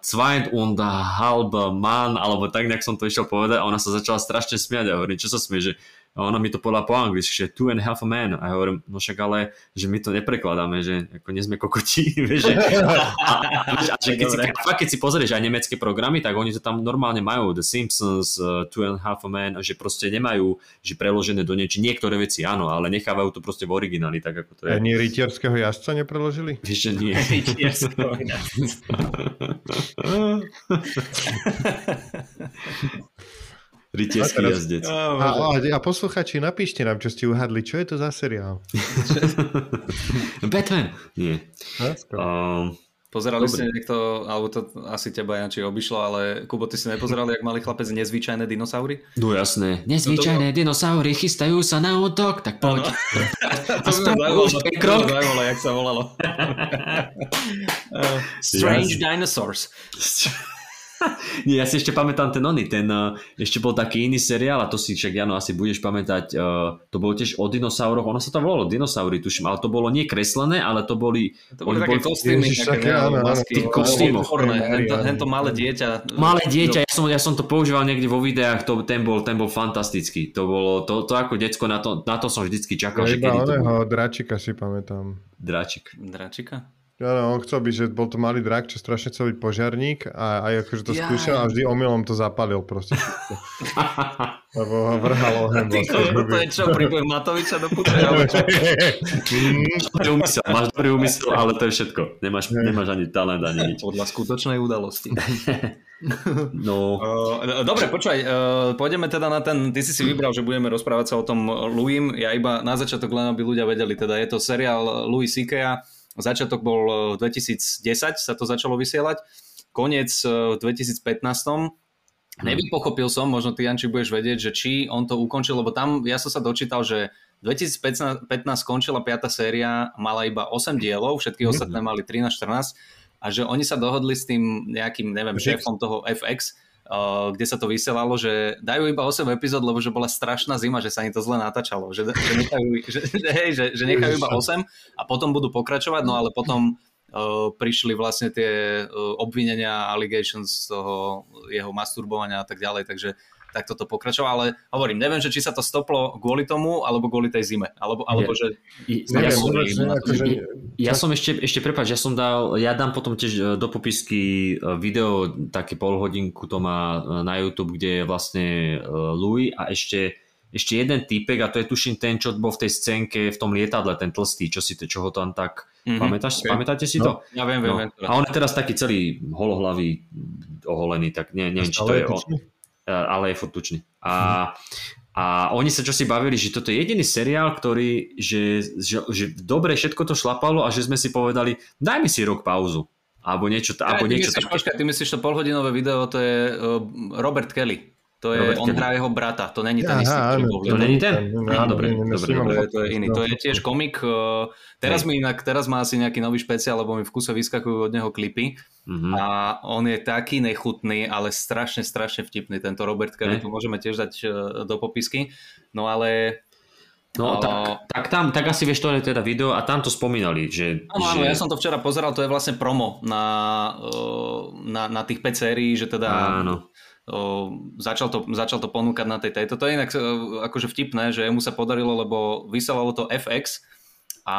Zweit und halb Mann, alebo tak nejak som to išiel povedať a ona sa začala strašne smiať a hovorím, čo sa smie, že a ona mi to povedala po anglicky, že two and a half a man. A ja hovorím, no však ale, že my to neprekladáme, že ako nie sme kokoti, že, a, a, a, že keď, si, fakt, keď si pozrieš aj nemecké programy, tak oni to tam normálne majú, The Simpsons, uh, Two and a half a man, že proste nemajú, že preložené do niečo, niektoré veci áno, ale nechávajú to proste v origináli, tak ako to je. Ani rytierského jazdca nepreložili? Vieš, že nie. Rytierský a jazdec. A, a, a posluchači, napíšte nám, čo ste uhadli. Čo je to za seriál? Batman. Nie. Um, Pozerali Dobre. ste niekto, alebo to asi teba Janči obišlo, ale Kubo, ty si nepozeral, jak mali chlapec nezvyčajné dinosaury? No jasné. Nezvyčajné no, dinosaury chystajú sa na útok, tak poď. to by ma zaujímalo, jak sa volalo. Strange Dinosaurs. Nie, ja si ešte pamätám ten oný, ten uh, ešte bol taký iný seriál a to si však Jano asi budeš pamätať, uh, to bolo tiež o dinosauroch, ono sa to volalo dinosaury, tuším, ale to bolo nie kreslené, ale to boli... To boli také kostýmy, také, áno, Hento malé dieťa. Malé dieťa, ja som, ja som to používal niekde vo videách, to, ten, bol, ten bol fantastický, to bolo, to, to ako decko, na to, na to som vždycky čakal. Ja iba oného, Dráčika si pamätám. Dráčik. Dráčika? Áno, on chcel byť, že bol to malý drak, čo strašne chcel byť požiarník a aj akože to ja. skúšal a vždy omylom to zapalil proste. Lebo ho vrhal oheň. Ty, vlastne, to je čo, príbeh Matoviča do máš dobrý úmysel, máš dobrý úmysel, ale to je všetko. Nemáš, nemáš ani talent, ani nič. Podľa skutočnej udalosti. No. Uh, dobre, počúvaj, uh, pôjdeme teda na ten, ty si si vybral, že budeme rozprávať sa o tom Louis, ja iba na začiatok len aby ľudia vedeli, teda je to seriál Louis C.K. Začiatok bol v 2010, sa to začalo vysielať, koniec v 2015. Hmm. Nevypochopil som, možno ty Janči budeš vedieť, že či on to ukončil, lebo tam ja som sa dočítal, že 2015 skončila 5. séria, mala iba 8 dielov, všetky hmm. ostatné mali 13-14 a že oni sa dohodli s tým nejakým, neviem, šéfom toho FX, kde sa to vysielalo, že dajú iba 8 epizód, lebo že bola strašná zima, že sa im to zle natáčalo, že, že, nechajú, že, hej, že, že nechajú iba 8 a potom budú pokračovať, no ale potom prišli vlastne tie obvinenia, allegations z toho jeho masturbovania a tak ďalej, takže tak toto pokračovalo, ale hovorím, neviem, že či sa to stoplo kvôli tomu, alebo kvôli tej zime, alebo, alebo že... Ja, ja, som, akože, ja som ešte, ešte prepáč, ja som dal, ja dám potom tiež e, do popisky e, video, také pol hodinku to má e, na YouTube, kde je vlastne Louis a ešte ešte jeden typek a to je tuším ten, čo bol v tej scénke v tom lietadle, ten tlstý, čo si to, čo ho tam tak... Mm-hmm, Pamätáš, okay. Pamätáte si no, to? Ja viem, viem, no. viem. A on je teraz taký celý holohlavý, oholený, tak ne, neviem, či to je... on ale je furt tučný. A, a oni sa čo si bavili, že toto je jediný seriál, ktorý, že, že, že dobre všetko to šlapalo a že sme si povedali, dajme si rok pauzu. Alebo niečo, ja, alebo niečo myslíš, také. Počkaj, ty myslíš to polhodinové video, to je uh, Robert Kelly. To je, Robert on hrá jeho brata, to není ten istý, ktorý bol. To není ten? Á, dobre, dobre, dobre. To je iný, to je tiež komik. Uh, teraz mi inak, teraz má asi nejaký nový špeciál, lebo mi v kuse vyskakujú od neho klipy. Mm-hmm. A on je taký nechutný, ale strašne, strašne vtipný. Tento Robert Kelly, tu môžeme tiež dať uh, do popisky. No ale No, tak, tak, tam, tak asi vieš, to je teda video a tam to spomínali, že... Áno, že... ja som to včera pozeral, to je vlastne promo na, na, na tých 5 sérií, že teda Áno začal to, začal to ponúkať na tej tejto. To je inak akože vtipné, že mu sa podarilo, lebo vysielalo to FX a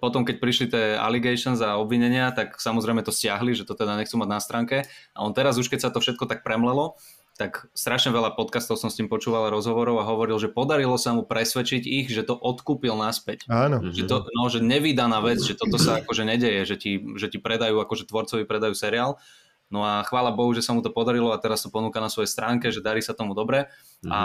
potom, keď prišli tie allegations a obvinenia, tak samozrejme to stiahli, že to teda nechcú mať na stránke. A on teraz už, keď sa to všetko tak premlelo, tak strašne veľa podcastov som s tým počúval, rozhovorov a hovoril, že podarilo sa mu presvedčiť ich, že to odkúpil naspäť. Áno. Že, to, no, že nevydaná vec, že toto sa akože nedeje, že ti, že ti predajú, akože tvorcovi predajú seriál No a chvála Bohu, že sa mu to podarilo a teraz to ponúka na svojej stránke, že darí sa tomu dobre. Mm-hmm. A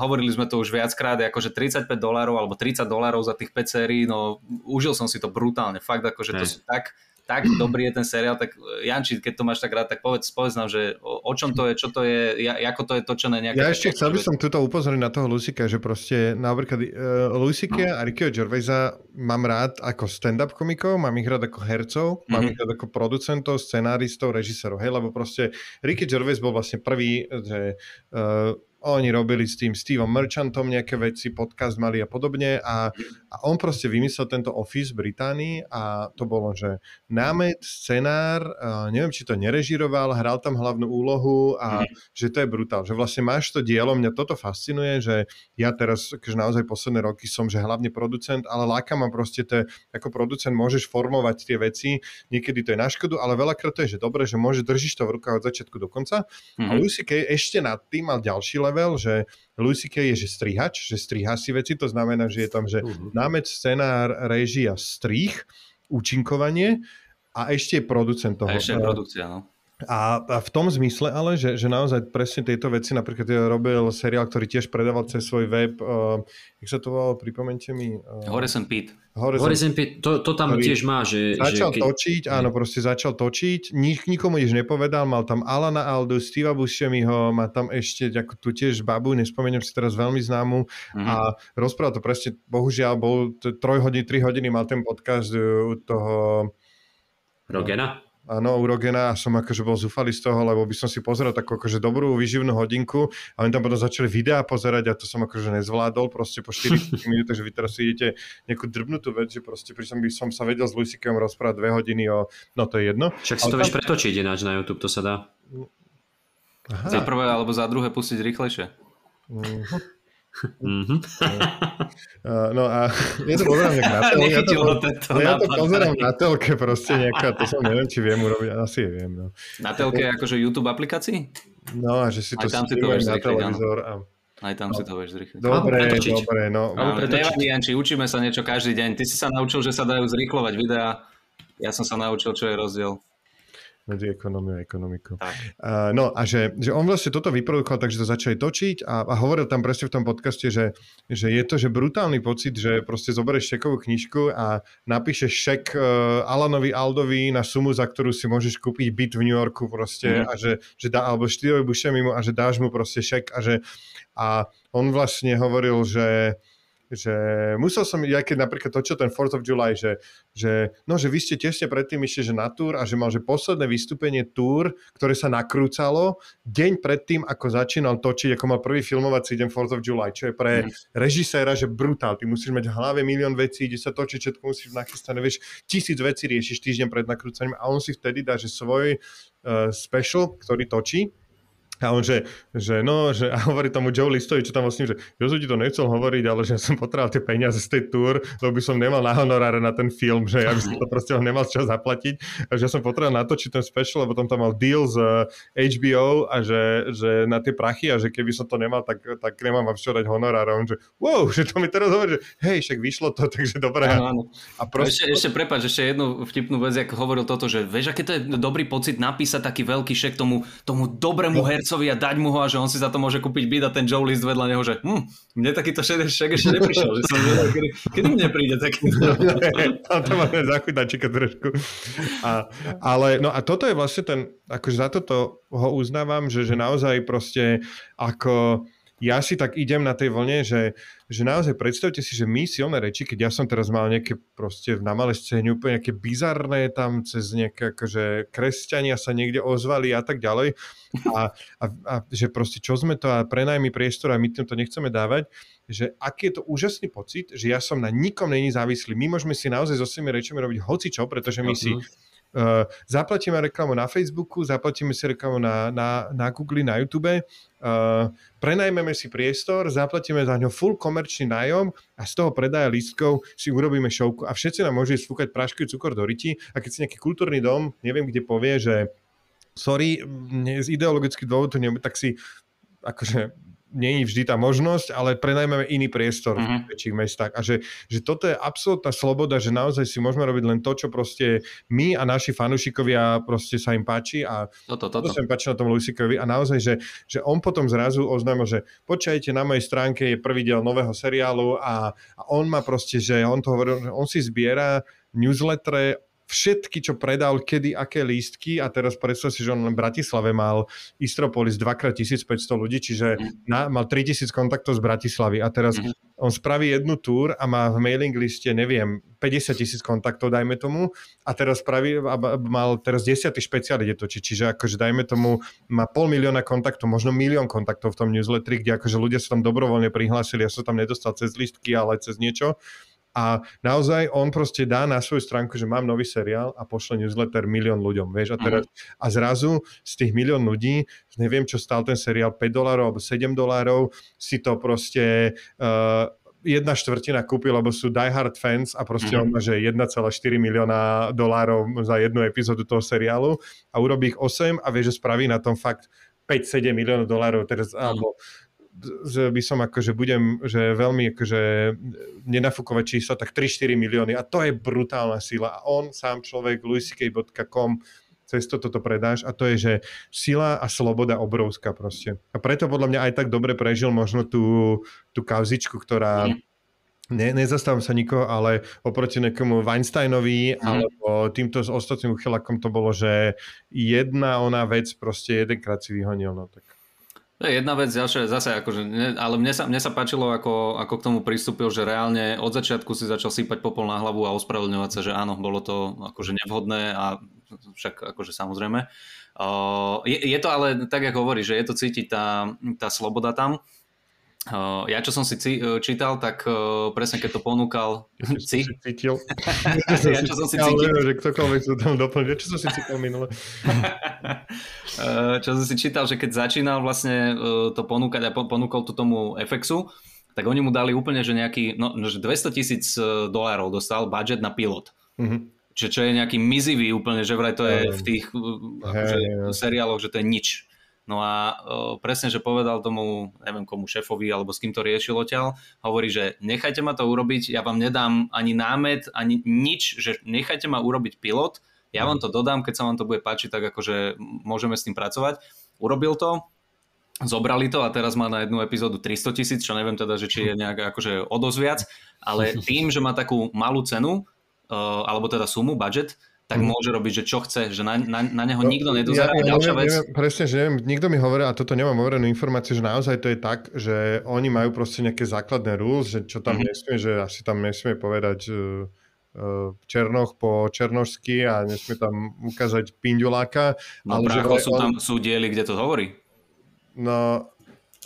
hovorili sme to už viackrát, akože 35 dolárov alebo 30 dolárov za tých 5 sérií, no užil som si to brutálne. Fakt, akože to sú tak tak dobrý je ten seriál, tak eh, Janči, keď to máš tak rád, tak povedz, povedz nám, že o, o čom to je, čo to je, ja, ako to je točené. Nejaké ja ešte chcel by som tuto upozoriť na toho Lusika, že proste napríklad uh, Lusike no. a Rickyho Gervaisa mám rád ako stand-up komikov, mám ich rád ako hercov, mm-hmm. mám ich rád ako producentov, scenáristov, režisérov, hej, lebo proste Ricky Gervais bol vlastne prvý, že uh, oni robili s tým Steveom Merchantom nejaké veci, podcast mali a podobne a, a on proste vymyslel tento Office v Británii a to bolo, že námet, scenár, neviem, či to nerežiroval, hral tam hlavnú úlohu a mm. že to je brutál, že vlastne máš to dielo, mňa toto fascinuje, že ja teraz, keďže naozaj posledné roky som, že hlavne producent, ale láka ma proste to, ako producent môžeš formovať tie veci, niekedy to je na škodu, ale veľakrát to je, že dobre, že môže držíš to v rukách od začiatku do konca mm. a Lucy Kay ešte nad tým mal ďalší level level, že Louis C.K. je, že strihač, že striha si veci, to znamená, že je tam, že uh-huh. námec, scenár, režia, strih, účinkovanie a ešte je producent toho. A ešte produkcia, no. A, a v tom zmysle ale, že, že naozaj presne tieto veci, napríklad ja robil seriál, ktorý tiež predával cez svoj web, uh, jak sa to volalo, pripomente mi? Uh, and Pete. Horace and Pete, to, to tam tiež má, že... Začal že keď... točiť, áno, proste začal točiť, nik, nikomu nič nepovedal, mal tam Alana Aldu, Steva Buscemiho, má tam ešte ako tu tiež babu, nespomeniem si teraz veľmi známu mm-hmm. a rozprával to presne, bohužiaľ bol 3 hodiny, 3 hodiny mal ten podcast u toho... Rogena? Áno, urogena a som akože bol zúfalý z toho, lebo by som si pozrel takú akože dobrú výživnú hodinku a oni tam potom začali videá pozerať a to som akože nezvládol proste po 40 minútach, že vy teraz si idete nejakú drbnutú vec, že proste som by som sa vedel s Luisikom rozprávať dve hodiny o, no to je jedno. Však si to tam... vieš pretočiť ináč na YouTube, to sa dá. Aha. Za prvé alebo za druhé pustiť rýchlejšie. Uh-huh. Mm-hmm. no a ja to pozerám na telke. Ja to, ja to pozerám na telke proste nejaká, to som neviem, či viem urobiť, asi je viem. No. Na telke akože YouTube aplikácii? No a že si to si to na televízor. A... Aj tam no. si to vieš zrýchliť. Dobre, dobre, no. no nevadí, Janči, učíme sa niečo každý deň. Ty si sa naučil, že sa dajú zrýchlovať videá. Ja som sa naučil, čo je rozdiel medzi ekonómiou a ekonomikou. Uh, no a že, že on vlastne toto vyprodukoval, takže to začali točiť a, a hovoril tam presne v tom podcaste, že, že je to že brutálny pocit, že proste zoberieš šekovú knižku a napíšeš šek uh, Alanovi Aldovi na sumu, za ktorú si môžeš kúpiť byt v New Yorku proste mm. a že, že dá, alebo štýlovi mimo a že dáš mu proste šek a že a on vlastne hovoril, že že musel som, ja keď napríklad točil ten 4th of July, že, že, no, že vy ste tesne predtým išli, že na túr a že mal, že posledné vystúpenie túr, ktoré sa nakrúcalo deň predtým, ako začínal točiť, ako mal prvý filmovací deň 4th of July, čo je pre mm. režiséra, že brutál. Ty musíš mať v hlave milión vecí, ide sa točiť, všetko musíš nachystané, vieš, tisíc vecí riešiš týždeň pred nakrúcaním a on si vtedy dá, že svoj uh, special, ktorý točí, a on, že, že no, že a hovorí tomu Joe Listovi, čo tam vlastne, že som ti to nechcel hovoriť, ale že ja som potreboval tie peniaze z tej tour, lebo by som nemal na honoráre na ten film, že ja by som to proste nemal čas zaplatiť, a že ja som potreboval natočiť ten special, lebo tam tam mal deal z HBO a že, že na tie prachy a že keby som to nemal, tak, tak nemám vám čo dať honorár. A on, že wow, že to mi teraz hovorí, že hej, však vyšlo to, takže dobré. Áno, áno. A proste... Ešte, ešte prepáč, ešte jednu vtipnú vec, ako hovoril toto, že vieš, aké to je dobrý pocit napísať taký veľký šek tomu, tomu dobrému hercu hercovi a dať mu ho a že on si za to môže kúpiť byt a ten Joe List vedľa neho, že hm, mne takýto šedý šek ešte neprišiel, že som vedel, kedy, kedy mne príde taký. Tam to máme zachudačika trošku. A, ale, no a toto je vlastne ten, akože za toto ho uznávam, že, že naozaj proste ako ja si tak idem na tej vlne, že, že naozaj predstavte si, že my silné reči, keď ja som teraz mal nejaké proste na malé scéne úplne nejaké bizarné tam cez nejaké akože kresťania sa niekde ozvali a tak ďalej a, a, a že proste čo sme to a prenajmi priestor a my tým to nechceme dávať, že aký je to úžasný pocit, že ja som na nikom není závislý. My môžeme si naozaj so svojimi rečami robiť hoci čo, pretože my si Uh, zaplatíme reklamu na Facebooku, zaplatíme si reklamu na, na, na Google, na YouTube, uh, prenajmeme si priestor, zaplatíme za ňo full komerčný nájom a z toho predaja lístkov si urobíme šovku. A všetci nám môžu sfúkať prášky cukor do ryti a keď si nejaký kultúrny dom, neviem kde povie, že sorry, z ideologických dôvodov, tak si akože je vždy tá možnosť, ale prenajmeme iný priestor uh-huh. v mhm. väčších mestách. A že, že toto je absolútna sloboda, že naozaj si môžeme robiť len to, čo proste my a naši fanúšikovia proste sa im páči a toto, toto. to sa im páči na tom Luisikovi a naozaj, že, že on potom zrazu oznámil, že počajte, na mojej stránke je prvý diel nového seriálu a, a on má proste, že on to hovoril, že on si zbiera newsletter všetky, čo predal, kedy, aké lístky a teraz predstav si, že on len v Bratislave mal Istropolis 2x1500 ľudí, čiže mm. na, mal 3000 kontaktov z Bratislavy a teraz mm-hmm. on spraví jednu túr a má v mailing liste, neviem, 50 tisíc kontaktov, dajme tomu, a teraz spraví, a mal teraz 10. špeciál ide točiť, čiže akože dajme tomu, má pol milióna kontaktov, možno milión kontaktov v tom newsletteri, kde akože ľudia sa tam dobrovoľne prihlásili, ja som tam nedostal cez listky, ale cez niečo a naozaj on proste dá na svoju stránku, že mám nový seriál a pošle newsletter milión ľuďom, vieš, a, teraz, uh-huh. a zrazu z tých milión ľudí, neviem, čo stál ten seriál, 5 dolárov alebo 7 dolárov, si to proste uh, jedna štvrtina kúpil, lebo sú diehard fans a proste mm-hmm. on má, že 1,4 milióna dolárov za jednu epizódu toho seriálu a urobí ich 8 a vie, že spraví na tom fakt 5-7 miliónov dolárov, teraz, mm-hmm. alebo že by som akože budem, že veľmi akože nenafúkovať čísla, tak 3-4 milióny a to je brutálna sila a on sám človek luisikej.com cez to toto predáš a to je, že sila a sloboda obrovská proste. A preto podľa mňa aj tak dobre prežil možno tú, tú kauzičku, ktorá mm. ne, nezastávam sa nikoho, ale oproti nejakomu Weinsteinovi mm. alebo týmto s ostatným uchylakom to bolo, že jedna ona vec proste jedenkrát si vyhonil. No, tak. To je jedna vec, ďalšia zase akože, ale mne sa, mne sa páčilo, ako, ako k tomu pristúpil, že reálne od začiatku si začal sypať popol na hlavu a ospravedlňovať sa, že áno, bolo to akože nevhodné a však akože samozrejme. Uh, je, je to ale tak, ako hovorí, že je to cítiť tá, tá sloboda tam ja čo som si uh, čítal, tak uh, presne keď to ponúkal... Ci? Si cítil? ja čo som si cítil? Ale že ktokoľvek sa tam doplňuje. Čo som si cítil minule? čo som si čítal, že keď začínal vlastne to ponúkať a ponúkol to tomu FXu, tak oni mu dali úplne, že nejaký, no, že 200 tisíc dolárov dostal budget na pilot. Mm-hmm. Čiže čo je nejaký mizivý úplne, že vraj to je v tých akože, seriáloch, že to je nič. No a presne, že povedal tomu, neviem komu šéfovi alebo s kým to riešil odtiaľ, hovorí, že nechajte ma to urobiť, ja vám nedám ani námet, ani nič, že nechajte ma urobiť pilot, ja vám to dodám, keď sa vám to bude páčiť, tak akože môžeme s tým pracovať. Urobil to, zobrali to a teraz má na jednu epizódu 300 tisíc, čo neviem teda, že či je nejak akože o dosť viac, ale tým, že má takú malú cenu, alebo teda sumu, budget, tak mm. môže robiť, že čo chce, že na, na, na neho no, nikto nedozerá. Ja, ja ďalšia neviem, vec... Neviem, presne, že neviem, nikto mi hovorí, a toto nemám overenú informáciu, že naozaj to je tak, že oni majú proste nejaké základné rules, že čo tam mm-hmm. nesmie, že asi tam nesmie povedať uh, Černoch po černožsky a nesmie tam ukázať pinduláka. No ale prácho, že sú tam sú diely, kde to hovorí. No,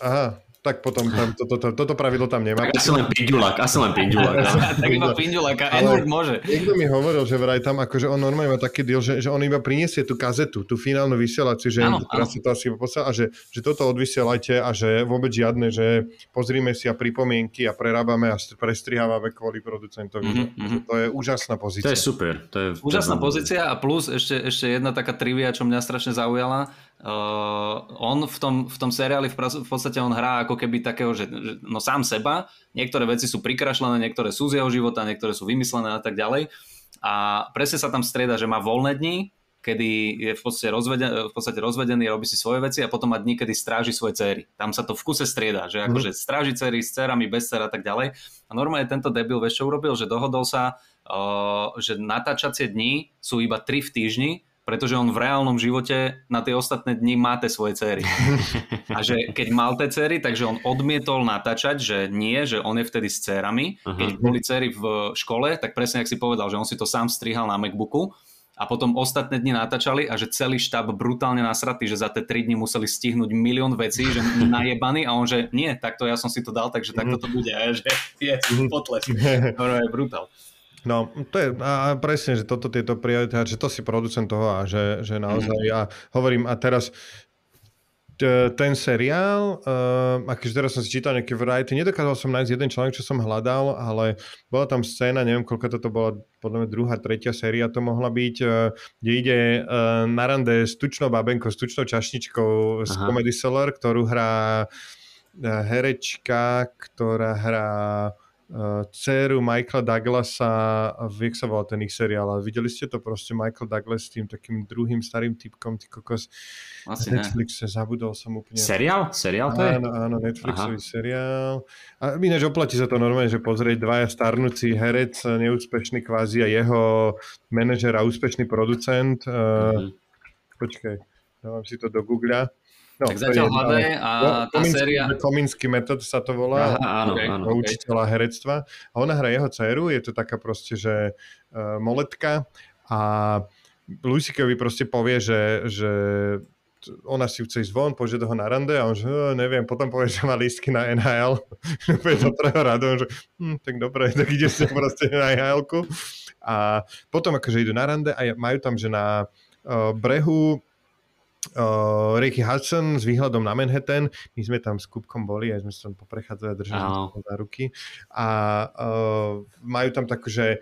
aha, tak potom tam, toto, to, to, toto pravidlo tam nemá. Tak asi len pindulák, asi len pindulák. tak iba pinduláka, n môže. Niekto mi hovoril, že vraj tam akože on normálne má taký deal, že, že on iba priniesie tú kazetu, tú finálnu vysielaciu, že ano, teraz si to asi poslal, a že, že toto odvysielajte a že vôbec žiadne, že pozrime si a pripomienky a prerábame a prestrihávame kvôli producentovi. Mm-hmm. To je úžasná pozícia. To je super. To je, úžasná to je pozícia a plus ešte, ešte jedna taká trivia, čo mňa strašne zaujala Uh, on v tom, v tom seriáli v, v podstate on hrá ako keby takého, že, že no sám seba, niektoré veci sú prikrašlené, niektoré sú z jeho života, niektoré sú vymyslené a tak ďalej. A presne sa tam strieda, že má voľné dni, kedy je v podstate, rozveden, v podstate rozvedený, robí si svoje veci a potom má dní, kedy stráži svoje cery. Tam sa to v kuse strieda, že akože stráži cery s cerami, bez cer a tak ďalej. A normálne tento debil, vieš čo urobil, že dohodol sa, uh, že natáčacie dni sú iba 3 v týždni pretože on v reálnom živote na tie ostatné dni má tie svoje céry. A že keď mal tie céry, takže on odmietol natáčať, že nie, že on je vtedy s cérami. Uh-huh. Keď boli céry v škole, tak presne ak si povedal, že on si to sám strihal na Macbooku a potom ostatné dni natáčali a že celý štáb brutálne nasratý, že za tie 3 dni museli stihnúť milión vecí, že najebaný a on že nie, takto ja som si to dal, takže takto to bude. A že je, potles. To je brutál. No, to je a presne, že toto tieto priority, že to si producent toho a že, že naozaj ja hovorím a teraz ten seriál, uh, akože teraz som si čítal nejaké variety, nedokázal som nájsť jeden článok, čo som hľadal, ale bola tam scéna, neviem, koľko toto bola, podľa mňa druhá, tretia séria to mohla byť, uh, kde ide uh, na rande s tučnou babenkou, s tučnou čašničkou z Aha. Comedy Cellar, ktorú hrá herečka, ktorá hrá dceru Michaela Douglasa, viek sa volá ten ich seriál, ale videli ste to proste Michael Douglas s tým takým druhým starým typkom, ty kokos. Asi Netflix, ne. zabudol som úplne. Seriál? Seriál to je? Áno, áno, Netflixový Aha. seriál. A ináč oplatí sa to normálne, že pozrieť dvaja starnúci herec, neúspešný kvázi a jeho manažer a úspešný producent. Mm-hmm. počkaj, dávam si to do Google. No, tak zatiaľ hľadaj a no, tá Kominsky, séria... Kominsky metod sa to volá. Aha, áno, okay, áno. Učiteľa okay. herectva. A ona hrá jeho dceru, je to taká proste, že uh, moletka a Lusikovi proste povie, že, že ona si chce ísť von, požiada ho na rande a on že oh, neviem, potom povie, že má lístky na NHL. Úplne do prvého radu, on že hm, tak dobre, tak ide si proste na nhl A potom akože idú na rande a majú tam, že na uh, brehu uh, Ricky Hudson s výhľadom na Manhattan. My sme tam s Kubkom boli, aj sme sa tam poprechádzali a držali no. za ruky. A uh, majú tam tak, že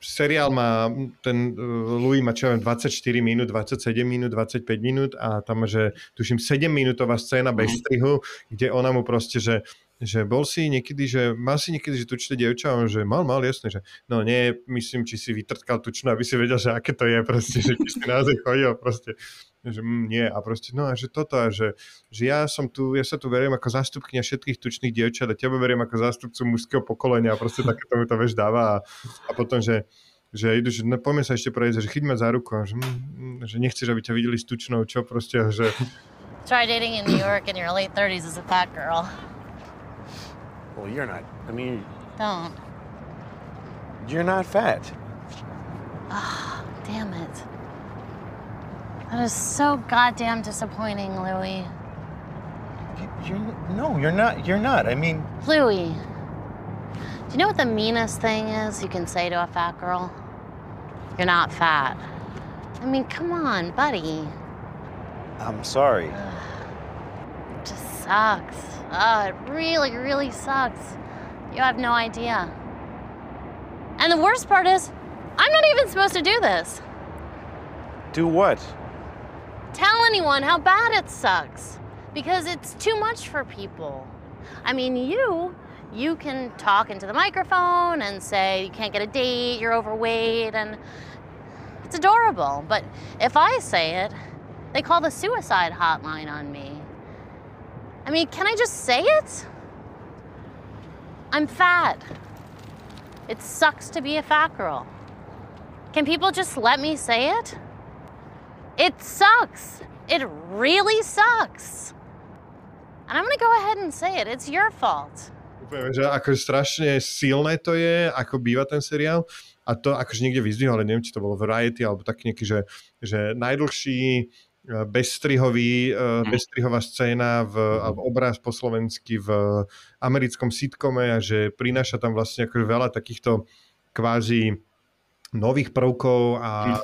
seriál má, ten Louis má čo 24 minút, 27 minút, 25 minút a tam že tuším 7 minútová scéna bez mhm. strihu, kde ona mu proste, že že bol si niekedy, že mal si niekedy, že tučné dievča, on že mal, mal, jasne, že no nie, myslím, či si vytrtkal tučnú, aby si vedel, že aké to je proste, že či si naozaj chodil proste, že mm, nie a proste, no a že toto a že, že ja som tu, ja sa tu verím ako zástupkňa všetkých tučných dievčat a teba verím ako zástupcu mužského pokolenia a proste takéto mi to vieš dáva a, a potom, že že idú, že no, poďme sa ešte prejsť, že chyť ma za ruku, že, mm, že nechceš, aby ťa videli s tučnou, čo proste, že... Try dating in New York in your late 30s as a fat girl. Well, you're not. I mean. Don't. You're not fat. Ah, oh, damn it. That is so goddamn disappointing, Louie. You're, no, you're not. You're not. I mean. Louie, do you know what the meanest thing is you can say to a fat girl? You're not fat. I mean, come on, buddy. I'm sorry. It just sucks. Oh, it really, really sucks. You have no idea. And the worst part is, I'm not even supposed to do this. Do what? Tell anyone how bad it sucks. Because it's too much for people. I mean, you, you can talk into the microphone and say you can't get a date, you're overweight, and it's adorable. But if I say it, they call the suicide hotline on me. I mean, can I just say it? I'm fat. It sucks to be a fat girl. Can people just let me say it? It sucks. It really sucks. And I'm gonna go ahead and say it. It's your fault. Úplne, že akože strašne silné to je, ako býva ten seriál. A to akože niekde vyzdvihol, ale neviem, či to bolo Variety, alebo taký nejaký, že, že najdlhší e, bezstrihový, mm. bezstrihová scéna v, alebo obraz po slovensky v americkom sitcome a že prináša tam vlastne akože veľa takýchto kvázi nových prvkov a,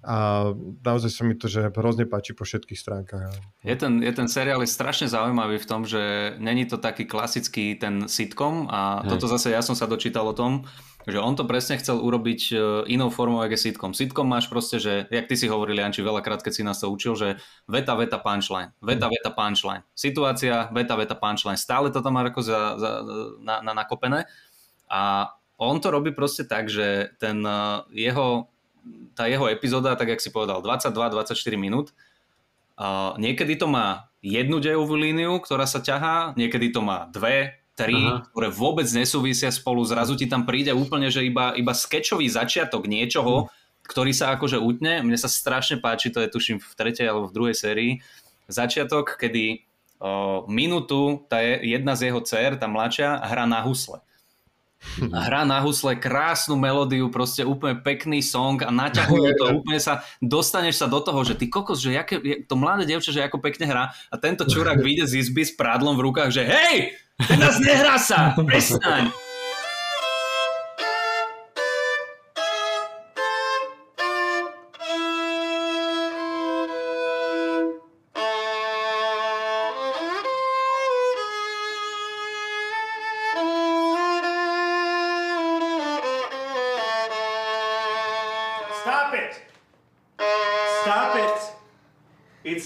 a naozaj sa mi to, že hrozne páči po všetkých stránkach. Je ten, je ten seriál je strašne zaujímavý v tom, že není to taký klasický ten sitcom a Hej. toto zase ja som sa dočítal o tom, že on to presne chcel urobiť e, inou formou, ako je sitcom. Sitcom máš proste, že, jak ty si hovoril, Janči, veľakrát, keď si nás to učil, že veta, veta, punchline, veta, mm. veta, punchline, situácia, veta, veta, punchline. Stále to tam má ako za, za, na, na, nakopené. A on to robí proste tak, že ten uh, jeho, tá jeho epizóda, tak jak si povedal, 22-24 minút, uh, niekedy to má jednu dejovú líniu, ktorá sa ťahá, niekedy to má dve, tri, Aha. ktoré vôbec nesúvisia spolu, zrazu ti tam príde úplne, že iba, iba skečový začiatok niečoho, hmm. ktorý sa akože utne. Mne sa strašne páči, to je tuším v tretej alebo v druhej sérii, začiatok, kedy o, minútu tá je, jedna z jeho dcer, tá mladšia, hra na husle. Hra na husle, krásnu melódiu, proste úplne pekný song a naťahuje to, úplne sa, dostaneš sa do toho, že ty kokos, že jaké, to mladé devče, že ako pekne hrá a tento čurák vyjde z izby s prádlom v rukách, že hej, teraz nehrá sa, prestaň.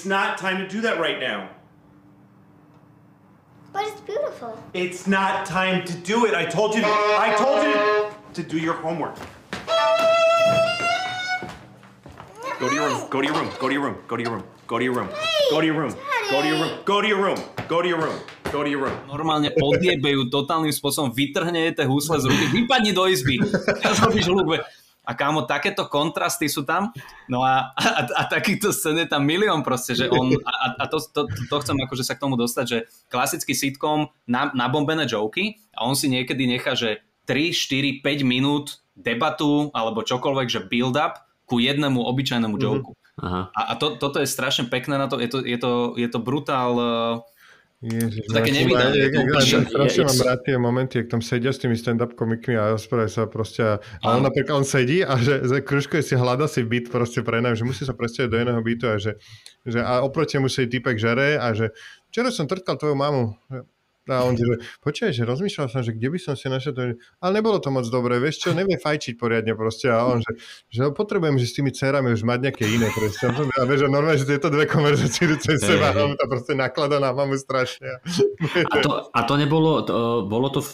It's not time to do that right now. But it's beautiful. It's not time to do it. I told you. To, I told you to, to do your homework. Go to your room. Go to your room. Go to your room. Go to your room. Go to your room. Go to your room. Go to your room. Go to your room. Go to your room. Go to your room. Normálne odjebe ju totálnym spôsobom, vytrhne tie husle z ruky, vypadni do izby. Teraz robíš hluk. A kámo, takéto kontrasty sú tam. No a, a, a takýchto scén je tam milión proste, že on, a, a to, to, to chcem akože sa k tomu dostať, že klasický sitcom, na, nabombené joky a on si niekedy nechá, že 3, 4, 5 minút debatu alebo čokoľvek, že build up ku jednému obyčajnému mhm. joku. Mm-hmm. Aha. A, a to, toto je strašne pekné na to, je to, je to, je to brutál uh, Ježiš, to také nevydané. Strašne mám rád tie momenty, ak tam sedia s tými stand-up komikmi a rozprávajú sa proste a, a on napríklad on sedí a že, že kružkuje si hľada si byt proste pre nás, že musí sa presťahovať do iného bytu a že, že a oproti mu si typek žere a že včera som trtkal tvoju mamu. A on že počkaj, že rozmýšľal som, že kde by som si našiel to, ale nebolo to moc dobré, vieš čo, nevie fajčiť poriadne proste a on, že, že potrebujem, že s tými cerami už mať nejaké iné proste. A vieš, že normálne, že tieto dve konverzácie cez seba, a on to proste naklada na mamu strašne. A to, a to nebolo, to, bolo to v,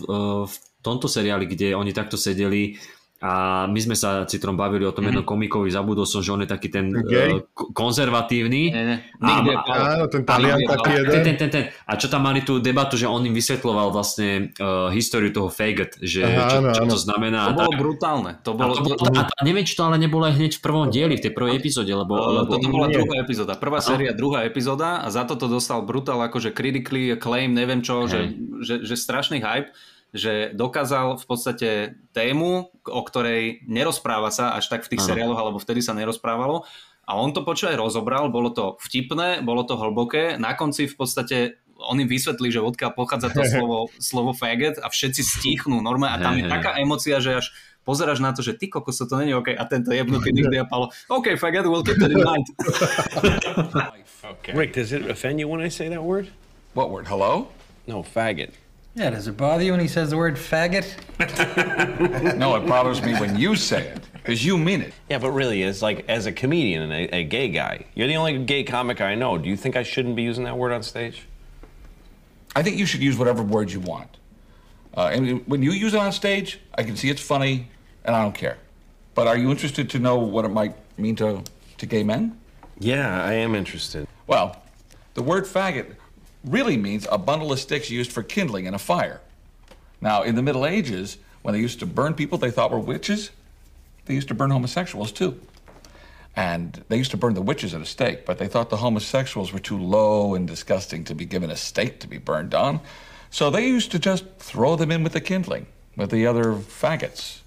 v tomto seriáli, kde oni takto sedeli a my sme sa Citrom bavili o tom mm-hmm. jednom komikovi, zabudol som, že on je taký ten uh, konzervatívny. A, áno, ten talian taký jeden. Ten, ten, ten, ten. A čo tam mali tú debatu, že on im vysvetloval vlastne uh, históriu toho faggot, že Aha, čo, čo áno. to znamená. To bolo tak. brutálne. To bolo, a, to, to, a, a neviem, či to ale nebolo aj hneď v prvom dieli, v tej prvej epizóde, lebo... Uh, lebo toto bola nie. druhá epizóda. Prvá séria, druhá epizóda a za toto dostal brutál akože critically acclaim, neviem čo, že, že, že strašný hype že dokázal v podstate tému, o ktorej nerozpráva sa až tak v tých ano. seriáloch, alebo vtedy sa nerozprávalo. A on to počúvaj rozobral, bolo to vtipné, bolo to hlboké. Na konci v podstate on im vysvetlí, že odkiaľ pochádza to slovo, slovo faggot a všetci stichnú normálne a tam je taká emocia, že až pozeráš na to, že ty kokos, to není OK a tento jebnutý nikdy Apollo, OK, faggot, we'll keep it in mind. okay. Rick, does it offend you when I say that word? What word? Hello? No, faggot. Yeah, does it bother you when he says the word faggot? no, it bothers me when you say it, because you mean it. Yeah, but really, as like as a comedian and a, a, gay guy, you're the only gay comic I know. Do you think I shouldn't be using that word on stage? I think you should use whatever words you want. Uh, and when you use it on stage, I can see it's funny, and I don't care. But are you interested to know what it might mean to, to gay men? Yeah, I am interested. Well, the word faggot really means a bundle of sticks used for kindling in a fire. Now, in the Middle Ages, when they used to burn people they thought were witches, they used to burn homosexuals too. And they used to burn the witches at a stake, but they thought the homosexuals were too low and disgusting to be given a stake to be burned on. So they used to just throw them in with the kindling, with the other faggots.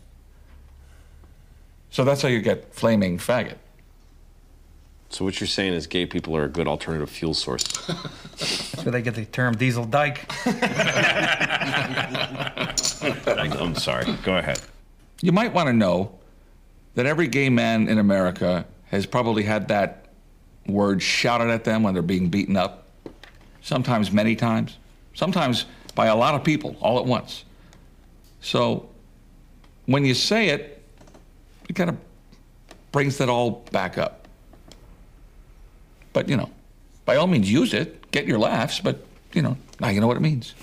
So that's how you get flaming faggot. So what you're saying is gay people are a good alternative fuel source. That's where they get the term diesel dyke. I'm sorry. Go ahead. You might want to know that every gay man in America has probably had that word shouted at them when they're being beaten up. Sometimes many times. Sometimes by a lot of people all at once. So when you say it, it kind of brings that all back up. But, you know, by all means use it, get your laughs, but, you know, now you know what it means.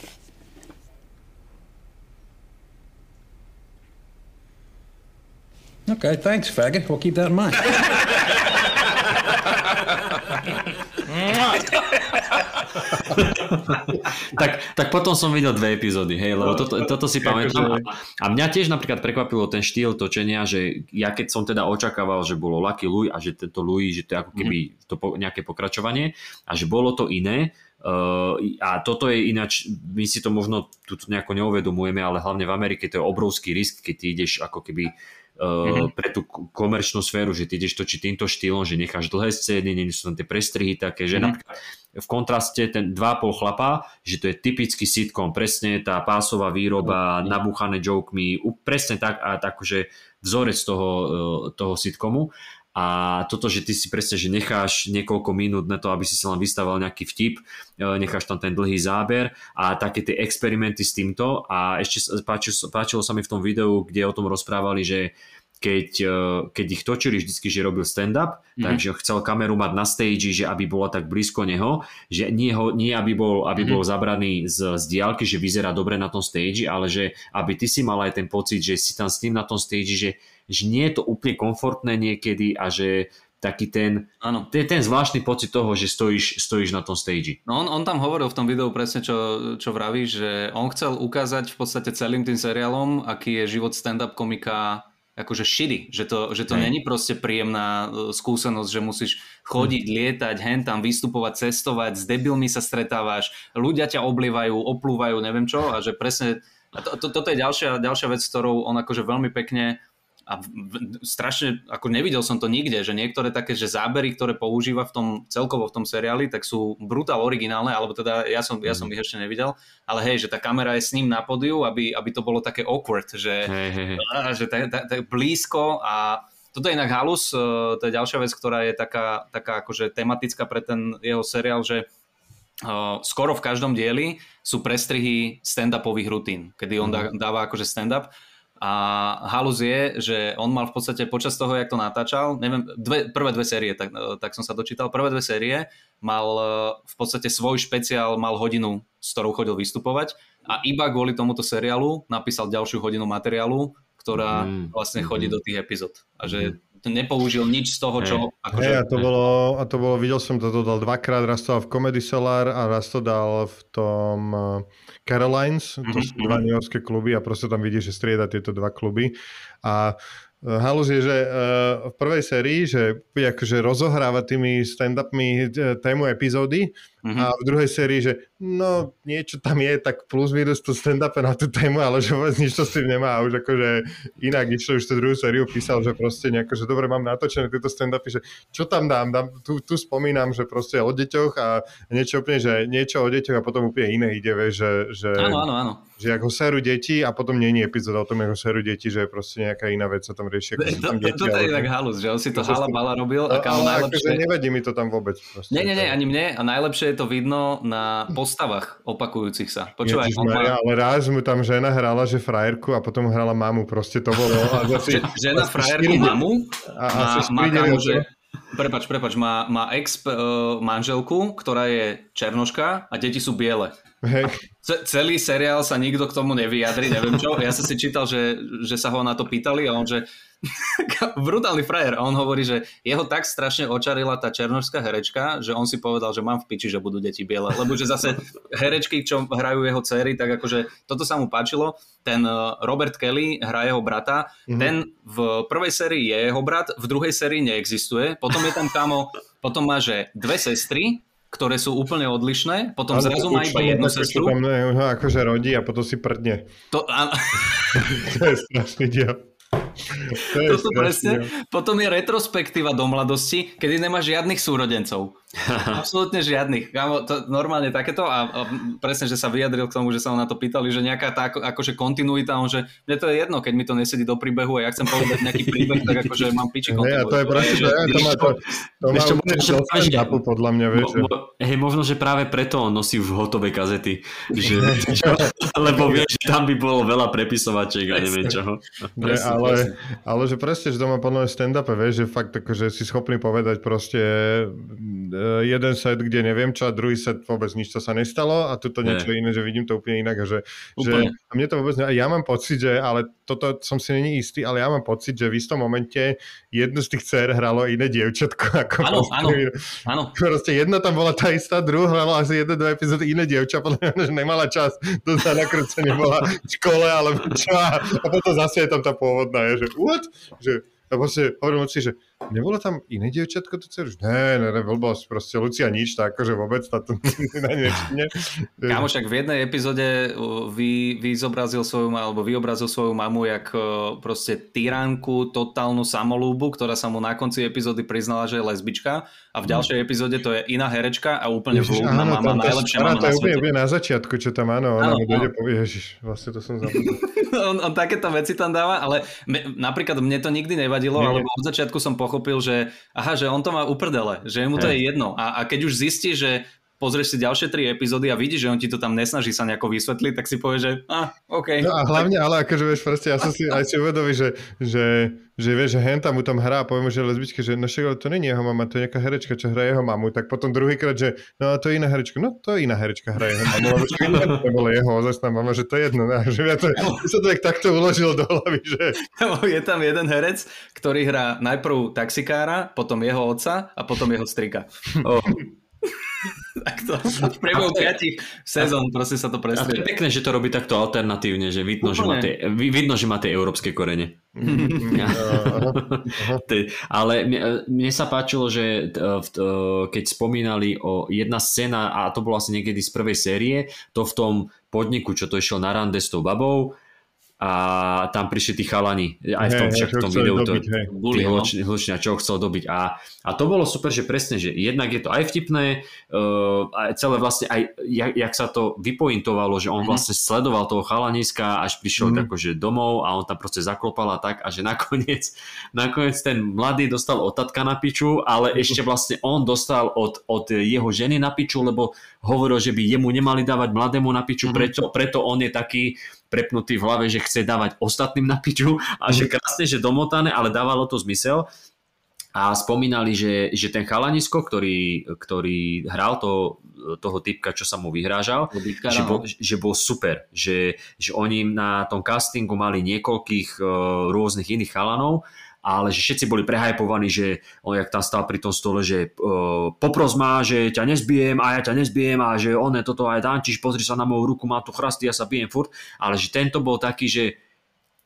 Okay, thanks, faggot. We'll keep that in mind. tak, tak potom som videl dve epizódy, hej, lebo toto, toto si pamätám. A mňa tiež napríklad prekvapilo ten štýl točenia, že ja keď som teda očakával, že bolo Lucky Louis a že tento Louis, že to je ako keby to po, nejaké pokračovanie a že bolo to iné, Uh, a toto je ináč, my si to možno tu nejako neuvedomujeme, ale hlavne v Amerike to je obrovský risk, keď ty ideš ako keby uh, pre tú komerčnú sféru, že ty ideš točiť týmto štýlom, že necháš dlhé scény, nie sú tam tie prestrihy také, že napríklad v kontraste ten 2,5 chlapa, že to je typický sitcom, presne tá pásová výroba, nabúchané jokemi, presne tak, a tak, že vzorec toho, uh, toho sitcomu. A toto, že ty si presne, že necháš niekoľko minút na to, aby si sa len vystával nejaký vtip, e, necháš tam ten dlhý záber a také tie experimenty s týmto a ešte páčilo, páčilo sa mi v tom videu, kde o tom rozprávali, že keď, e, keď ich točili vždycky, že robil stand-up, mm-hmm. takže chcel kameru mať na stage, že aby bola tak blízko neho, že nie, ho, nie aby bol, aby bol zabraný z, z diálky, že vyzerá dobre na tom stage, ale že aby ty si mal aj ten pocit, že si tam s ním na tom stage, že, že nie je to úplne komfortné niekedy a že taký ten, to je ten zvláštny pocit toho, že stojíš, stojíš na tom stage. No on, on tam hovoril v tom videu presne, čo, čo vraví, že on chcel ukázať v podstate celým tým seriálom, aký je život stand-up komika akože shitty, že to, že to není proste príjemná e, skúsenosť, že musíš chodiť, lietať, hen tam, vystupovať, cestovať, s debilmi sa stretávaš, ľudia ťa oblievajú, oplúvajú, neviem čo a že presne, a to, to, toto je ďalšia, ďalšia vec, ktorou on akože veľmi pekne a strašne, ako nevidel som to nikde, že niektoré také, že zábery, ktoré používa v tom, celkovo v tom seriáli, tak sú brutál originálne, alebo teda ja som, ja som ich ešte nevidel, ale hej, že tá kamera je s ním na podiu, aby, aby to bolo také awkward, že, Hej, hej, že tak, tak, tak blízko a toto je inak halus, e, to je ďalšia vec, ktorá je taká, taká akože tematická pre ten jeho seriál, že Uh, skoro v každom dieli sú prestrihy stand-upových rutín, kedy on dá, dáva akože stand-up a halus je, že on mal v podstate počas toho, jak to natáčal, neviem, dve, prvé dve série, tak, tak som sa dočítal, prvé dve série mal v podstate svoj špeciál, mal hodinu, s ktorou chodil vystupovať. A iba kvôli tomuto seriálu napísal ďalšiu hodinu materiálu, ktorá Mm, vlastne chodí do tých epizód. A že to nepoužil nič z toho, čo... Akože, Hej, a to bolo, a to bolo, videl som to, to dal dvakrát, raz to dal v Comedy Solar a raz to dal v tom uh, Carolines, to sú dva New Yorkské kluby a proste tam vidíš, že strieda tieto dva kluby. A uh, halus je, že uh, v prvej sérii, že akože rozohráva tými stand-upmi tému epizódy a v druhej sérii, že no niečo tam je, tak plus minus to stand-up na tú tému, ale že vôbec nič to s tým nemá a už akože inak išlo už tú druhú sériu písal, že proste nejako, že dobre mám natočené tieto stand-upy, že čo tam dám, dám tu, tu spomínam, že proste o deťoch a niečo úplne, že niečo o deťoch a potom úplne iné ide, vieš, že, že, Áno, áno, áno. že ako seru deti a potom je epizóda o tom, ako seru deti, že proste nejaká iná vec sa tam rieši. To, tam to, deti, toto je inak halus, že on si to hala bala robil No, a kámo ale akože najlepšie... nevadí mi to tam vôbec. Proste. Nie, nie, nie, ani mne. A najlepšie je to vidno na postavách opakujúcich sa. Počúvaj, Ježišmaria, má, ale raz mu tam žena hrala, že frajerku a potom hrala mamu, proste to bolo. A zase, že, žena asi frajerku štyri- mamu a, má, asi má kámo, dievčatá. že prepač, prepač, má, má ex uh, manželku, ktorá je černoška a deti sú biele. Hej. Ce- celý seriál sa nikto k tomu nevyjadri, neviem čo. Ja som si čítal, že, že sa ho na to pýtali a on, že brutálny frajer. A on hovorí, že jeho tak strašne očarila tá černožská herečka, že on si povedal, že mám v piči, že budú deti biele. Lebo že zase herečky, čo hrajú jeho céry, tak akože toto sa mu páčilo. Ten uh, Robert Kelly hrá jeho brata. Mm-hmm. Ten v prvej sérii je jeho brat, v druhej sérii neexistuje. Potom je tam kamo, potom má, že dve sestry, ktoré sú úplne odlišné, potom Ale zrazu má iba jednu sestru. Tam akože rodí a potom si prdne. To, a, To je strašný diel. To Toto presne. Potom je retrospektíva do mladosti, kedy nemá žiadnych súrodencov. Absolútne žiadnych. Kámo, to normálne takéto a, a presne, že sa vyjadril k tomu, že sa ho na to pýtali, že nejaká tá ako, akože kontinuita, on že mne to je jedno, keď mi to nesedí do príbehu a ja chcem povedať nejaký príbeh, tak akože mám piči Hej, a to je proste, to, je, to má, to, to má Vieš čo, úplne možno, že- podľa mňa, vieš. že- Mo, mo, hej, možno, že práve preto on nosí v hotové kazety, že, čo, lebo vie, že tam by bolo veľa prepisovačiek a neviem čoho. Nie, Presne, ale, presne. ale že presne, že to má podľa mňa stand-upe, vieš, že fakt akože si schopný povedať proste jeden set, kde neviem čo a druhý set vôbec nič to sa nestalo a tuto Nie. niečo iné, že vidím to úplne inak a že, že Úplne. a mne to vôbec ne, ja mám pocit, že, ale toto som si není istý, ale ja mám pocit, že v istom momente jednu z tých dcer hralo iné dievčatko. Ako Áno, áno, áno. Proste jedna tam bola tá istá, druhá hrala asi jedno, dva epizódy iné dievča, podľa mňa, že nemala čas, to sa nakrúcenie bola v škole, alebo čo, a a potom zase je tam tá pôvodná, je, že what? Že, a proste hovorím si, že nebolo tam iné dievčatko, to dcer? Ne, ne, ne, blbosť, proste Lucia nič, tak akože vôbec na to na nečine. Kámo, však v jednej epizóde uh, vy, vyzobrazil svoju, alebo vyobrazil svoju mamu jak proste tyránku, totálnu samolúbu, ktorá sa mu na konci epizódy priznala, že je lesbička a v ďalšej epizóde to je iná herečka a úplne Ježiš, vľúbna áno, mama, tam tá najlepšia stará, mama to na svete. úplne na začiatku, čo tam áno, ona Áno, mu dojde áno. povie, ježiš, vlastne to som zabudol. on, on takéto veci tam dáva, ale me, napríklad mne to nikdy nevadilo, nie. alebo od začiatku som pochopil, že aha, že on to má uprdele, že mu to je jedno. A, a keď už zistí, že pozrieš si ďalšie tri epizódy a vidíš, že on ti to tam nesnaží sa nejako vysvetliť, tak si povie, že a, OK. No a hlavne, ale akože vieš, proste ja som si aj si uvedomil, že, že, že vieš, že Henta mu tam hrá a poviem, že je lesbička, že no však, to není jeho mama, to je nejaká herečka, čo hrá jeho mamu, tak potom druhýkrát, že no to je iná herečka, no to je iná herečka hrá jeho mamu, lebo iná to bola jeho ozajstná mama, že to je jedno, no, že ja to, sa to tak takto uložil do hlavy, že je tam jeden herec, ktorý hrá najprv taxikára, potom jeho otca a potom jeho strika. Oh. tak to v priebehu piatich sezón proste sa to A to je presne. pekné, že to robí takto alternatívne, že vidno, že má, tie, vi- vidno, že má tie európske korene. Te- Ale mne, mne sa páčilo, že v- t- keď spomínali o jedna scéna, a to bolo asi niekedy z prvej série, to v tom podniku, čo to išiel na rande s tou babou, a tam prišli tí chalani, aj v tom, Hej, však v čo tom videu, to, dobiť, hej. tí Buli, no. hluč- hlučnia, čo chcel dobiť. A, a to bolo super, že presne, že jednak je to aj vtipné, uh, aj celé vlastne aj, jak, jak sa to vypointovalo, že on Mhm. vlastne sledoval toho chalaniska, až prišiel Mhm. akože domov a on tam proste zaklopal a tak a že nakoniec, nakoniec ten mladý dostal od tatka na piču, ale ešte vlastne on dostal od, od jeho ženy na piču, lebo hovoril, že by jemu nemali dávať mladému na piču, Mhm. preto, preto on je taký prepnutý v hlave, že chce dávať ostatným na piču a že krásne, že domotané, ale dávalo to zmysel. A spomínali, že, že ten chalanisko, ktorý, ktorý hral to, toho typka, čo sa mu vyhrážal, Dobytka, že bol, že bol super, že, že oni na tom castingu mali niekoľkých uh, rôznych iných chalanov, ale že všetci boli prehajpovaní, že on jak tam stal pri tom stole, že uh, popros ma, že ťa nezbijem a ja ťa nezbijem a že on je toto aj Dančiš, pozri sa na moju ruku, má tu chrasty, ja sa bijem furt, ale že tento bol taký, že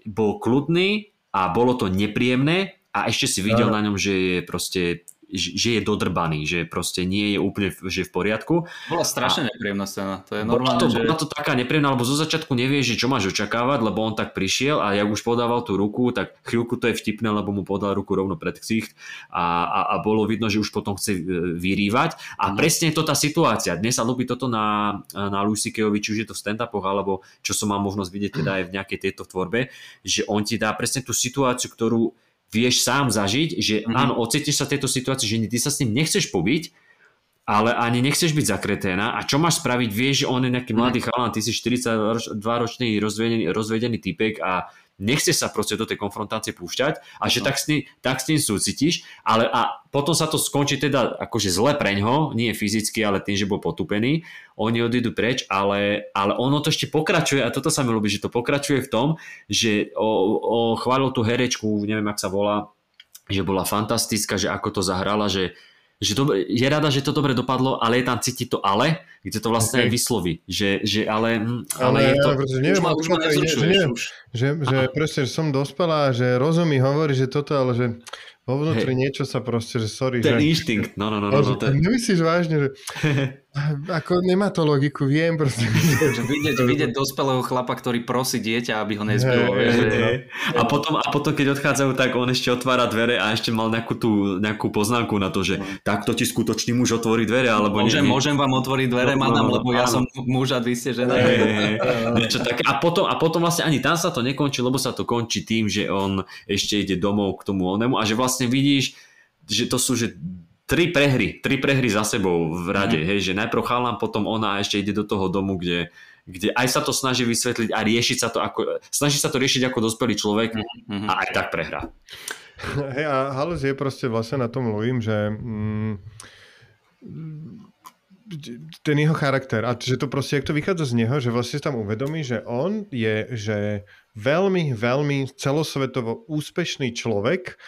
bol kľudný a bolo to nepríjemné a ešte si videl Áno. na ňom, že je proste že je dodrbaný, že proste nie je úplne že v poriadku Bola strašne nepríjemná scéna. To je bola normálne, to, že... bola to taká nepríjemná, lebo zo začiatku nevieš, že čo máš očakávať, lebo on tak prišiel a jak už podával tú ruku, tak chvíľku to je vtipné, lebo mu podal ruku rovno pred ksicht a, a, a bolo vidno, že už potom chce e, vyrývať a Mhm. presne je to tá situácia. Dnes sa ľúbi toto na, na Louis C.K.ovi, či už je to v stand-upoch, alebo čo som mal možnosť vidieť teda aj v nejakej tejto tvorbe, že on ti dá presne tú situáciu, ktorú vieš sám zažiť, že Mhm. áno, ocítiš sa v tejto situácii, že ty sa s ním nechceš pobiť, ale ani nechceš byť zakreténa a čo máš spraviť, vieš, že on je nejaký mladý chalan, ty si 42-ročný rozvedený, rozvedený typek a nechce sa proste do tej konfrontácie púšťať a že tak s, ním, tak s tým súcitíš, ale a potom sa to skončí teda akože zle preňho, nie fyzicky, ale tým, že bol potupený, oni odídu preč, ale, ale ono to ešte pokračuje a toto sa mi ľúbi, že to pokračuje v tom, že o, o, chválil tú herečku, neviem, ak sa volá, že bola fantastická, že ako to zahrala, že že to, je rada, že to dobre dopadlo, ale je tam cítiť to ale, kde to vlastne okay. vysloví, že, že ale, hm, ale, ale je to... Ja, neviem, už ma, už ma že, neviem, že, že presne, že som dospelá, že rozumí, hovorí, že toto, ale že vo vnútri hey. niečo sa proste, že sorry. Ten že, inštinkt, no, no, no. no, no ten... Nemyslíš vážne, že ako nemá to logiku, viem proste. Že vidieť, vidieť dospelého chlapa, ktorý prosí dieťa, aby ho nezbylo. Hey, hey, hey. A, potom, a potom, keď odchádzajú, tak on ešte otvára dvere a ešte mal nejakú, tú, nejakú poznámku na to, že takto ti skutočný muž otvorí dvere, alebo môžem, nie, môžem vám otvoriť dvere, no, madam, no, lebo ja som muž a vy ste žena. Hey, hey, hey. tak. A, potom, a potom vlastne ani tam sa to nekončí, lebo sa to končí tým, že on ešte ide domov k tomu onemu a že vlastne vidíš, že to sú že tri prehry, tri prehry za sebou v rade, mm. hej, že najprv chalám, potom ona a ešte ide do toho domu, kde, kde aj sa to snaží vysvetliť a riešiť sa to ako, snaží sa to riešiť ako dospelý človek mm-hmm. a aj tak prehrá. Hej, a Halus je proste vlastne na tom Louim, že mm, ten jeho charakter a že to proste, jak to vychádza z neho, že vlastne tam uvedomí, že on je že veľmi, veľmi celosvetovo úspešný človek,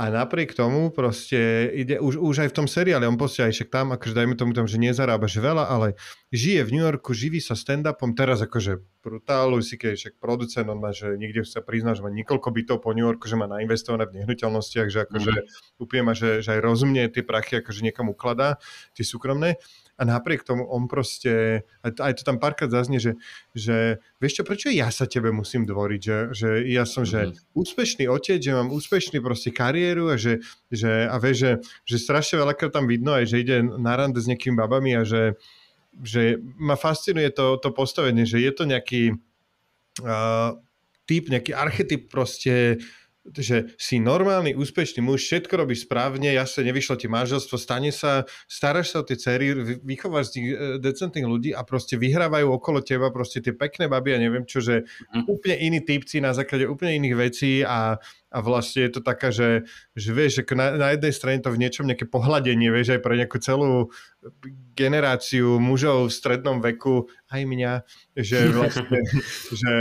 a napriek tomu proste ide už, už aj v tom seriále, on proste aj však tam, akože dajme tomu tam, že nezarábaš veľa, ale žije v New Yorku, živí sa stand-upom, teraz akože brutálu, si keď však producent, on má, že niekde sa prizná, že má niekoľko bytov po New Yorku, že má nainvestované v nehnuteľnostiach, že akože mm. úplne má, že, že aj rozumne tie prachy akože niekam ukladá, tie súkromné a napriek tomu on proste, aj to tam párkrát zaznie, že, že vieš čo, prečo ja sa tebe musím dvoriť, že, že ja som, mm-hmm. že mhm. úspešný otec, že mám úspešný proste kariéru a že, že a vieš, že, že strašne veľakrát tam vidno aj, že ide na rande s nejakými babami a že, že ma fascinuje to, to postavenie, že je to nejaký uh, typ, nejaký archetyp proste že si normálny, úspešný muž, všetko robíš správne, jasne nevyšlo ti manželstvo, stane sa, staráš sa o tie cery, vychováš z tých e, decentných ľudí a proste vyhrávajú okolo teba proste tie pekné baby a neviem čo, že mm. úplne iní typci na základe úplne iných vecí a, a vlastne je to taká, že, že vieš, že na, na jednej strane to v niečom nejaké pohľadenie, vieš, aj pre nejakú celú generáciu mužov v strednom veku, aj mňa, že vlastne, že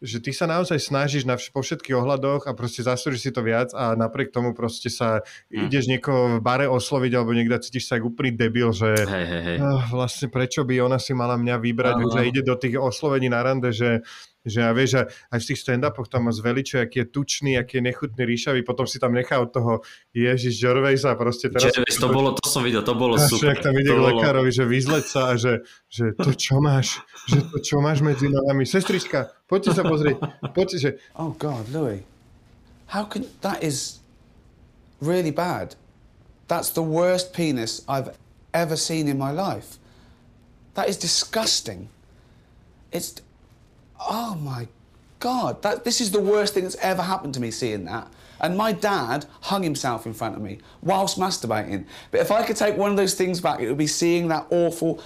že ty sa naozaj snažíš na vš- po všetkých ohľadoch a proste zaslúžiš si to viac a napriek tomu proste sa mm. ideš niekoho v bare osloviť alebo niekde cítiš sa ako úplný debil, že hey, hey, hey. Oh, vlastne prečo by ona si mala mňa vybrať, že ide do tých oslovení na rande, že že ja vieš, aj v tých stand-upoch tam má zveličuje, aký je tučný, aký je nechutný, ríšavý, potom si tam nechá od toho Ježiš Gervaisa proste teraz... Gervais, to bolo, to som videl, to bolo super. Jak tam ide k lekárovi, že vyzleť sa a že, že to čo máš, že to čo máš medzi nohami. Sestrička, poďte sa pozrieť, poďte, že... Oh God, Louis, how can... That is really bad. That's the worst penis I've ever seen in my life. That is disgusting. It's oh my God, that, this is the worst thing that's ever happened to me seeing that. And my dad hung himself in front of me whilst masturbating. But if I could take one of those things back, it would be seeing that awful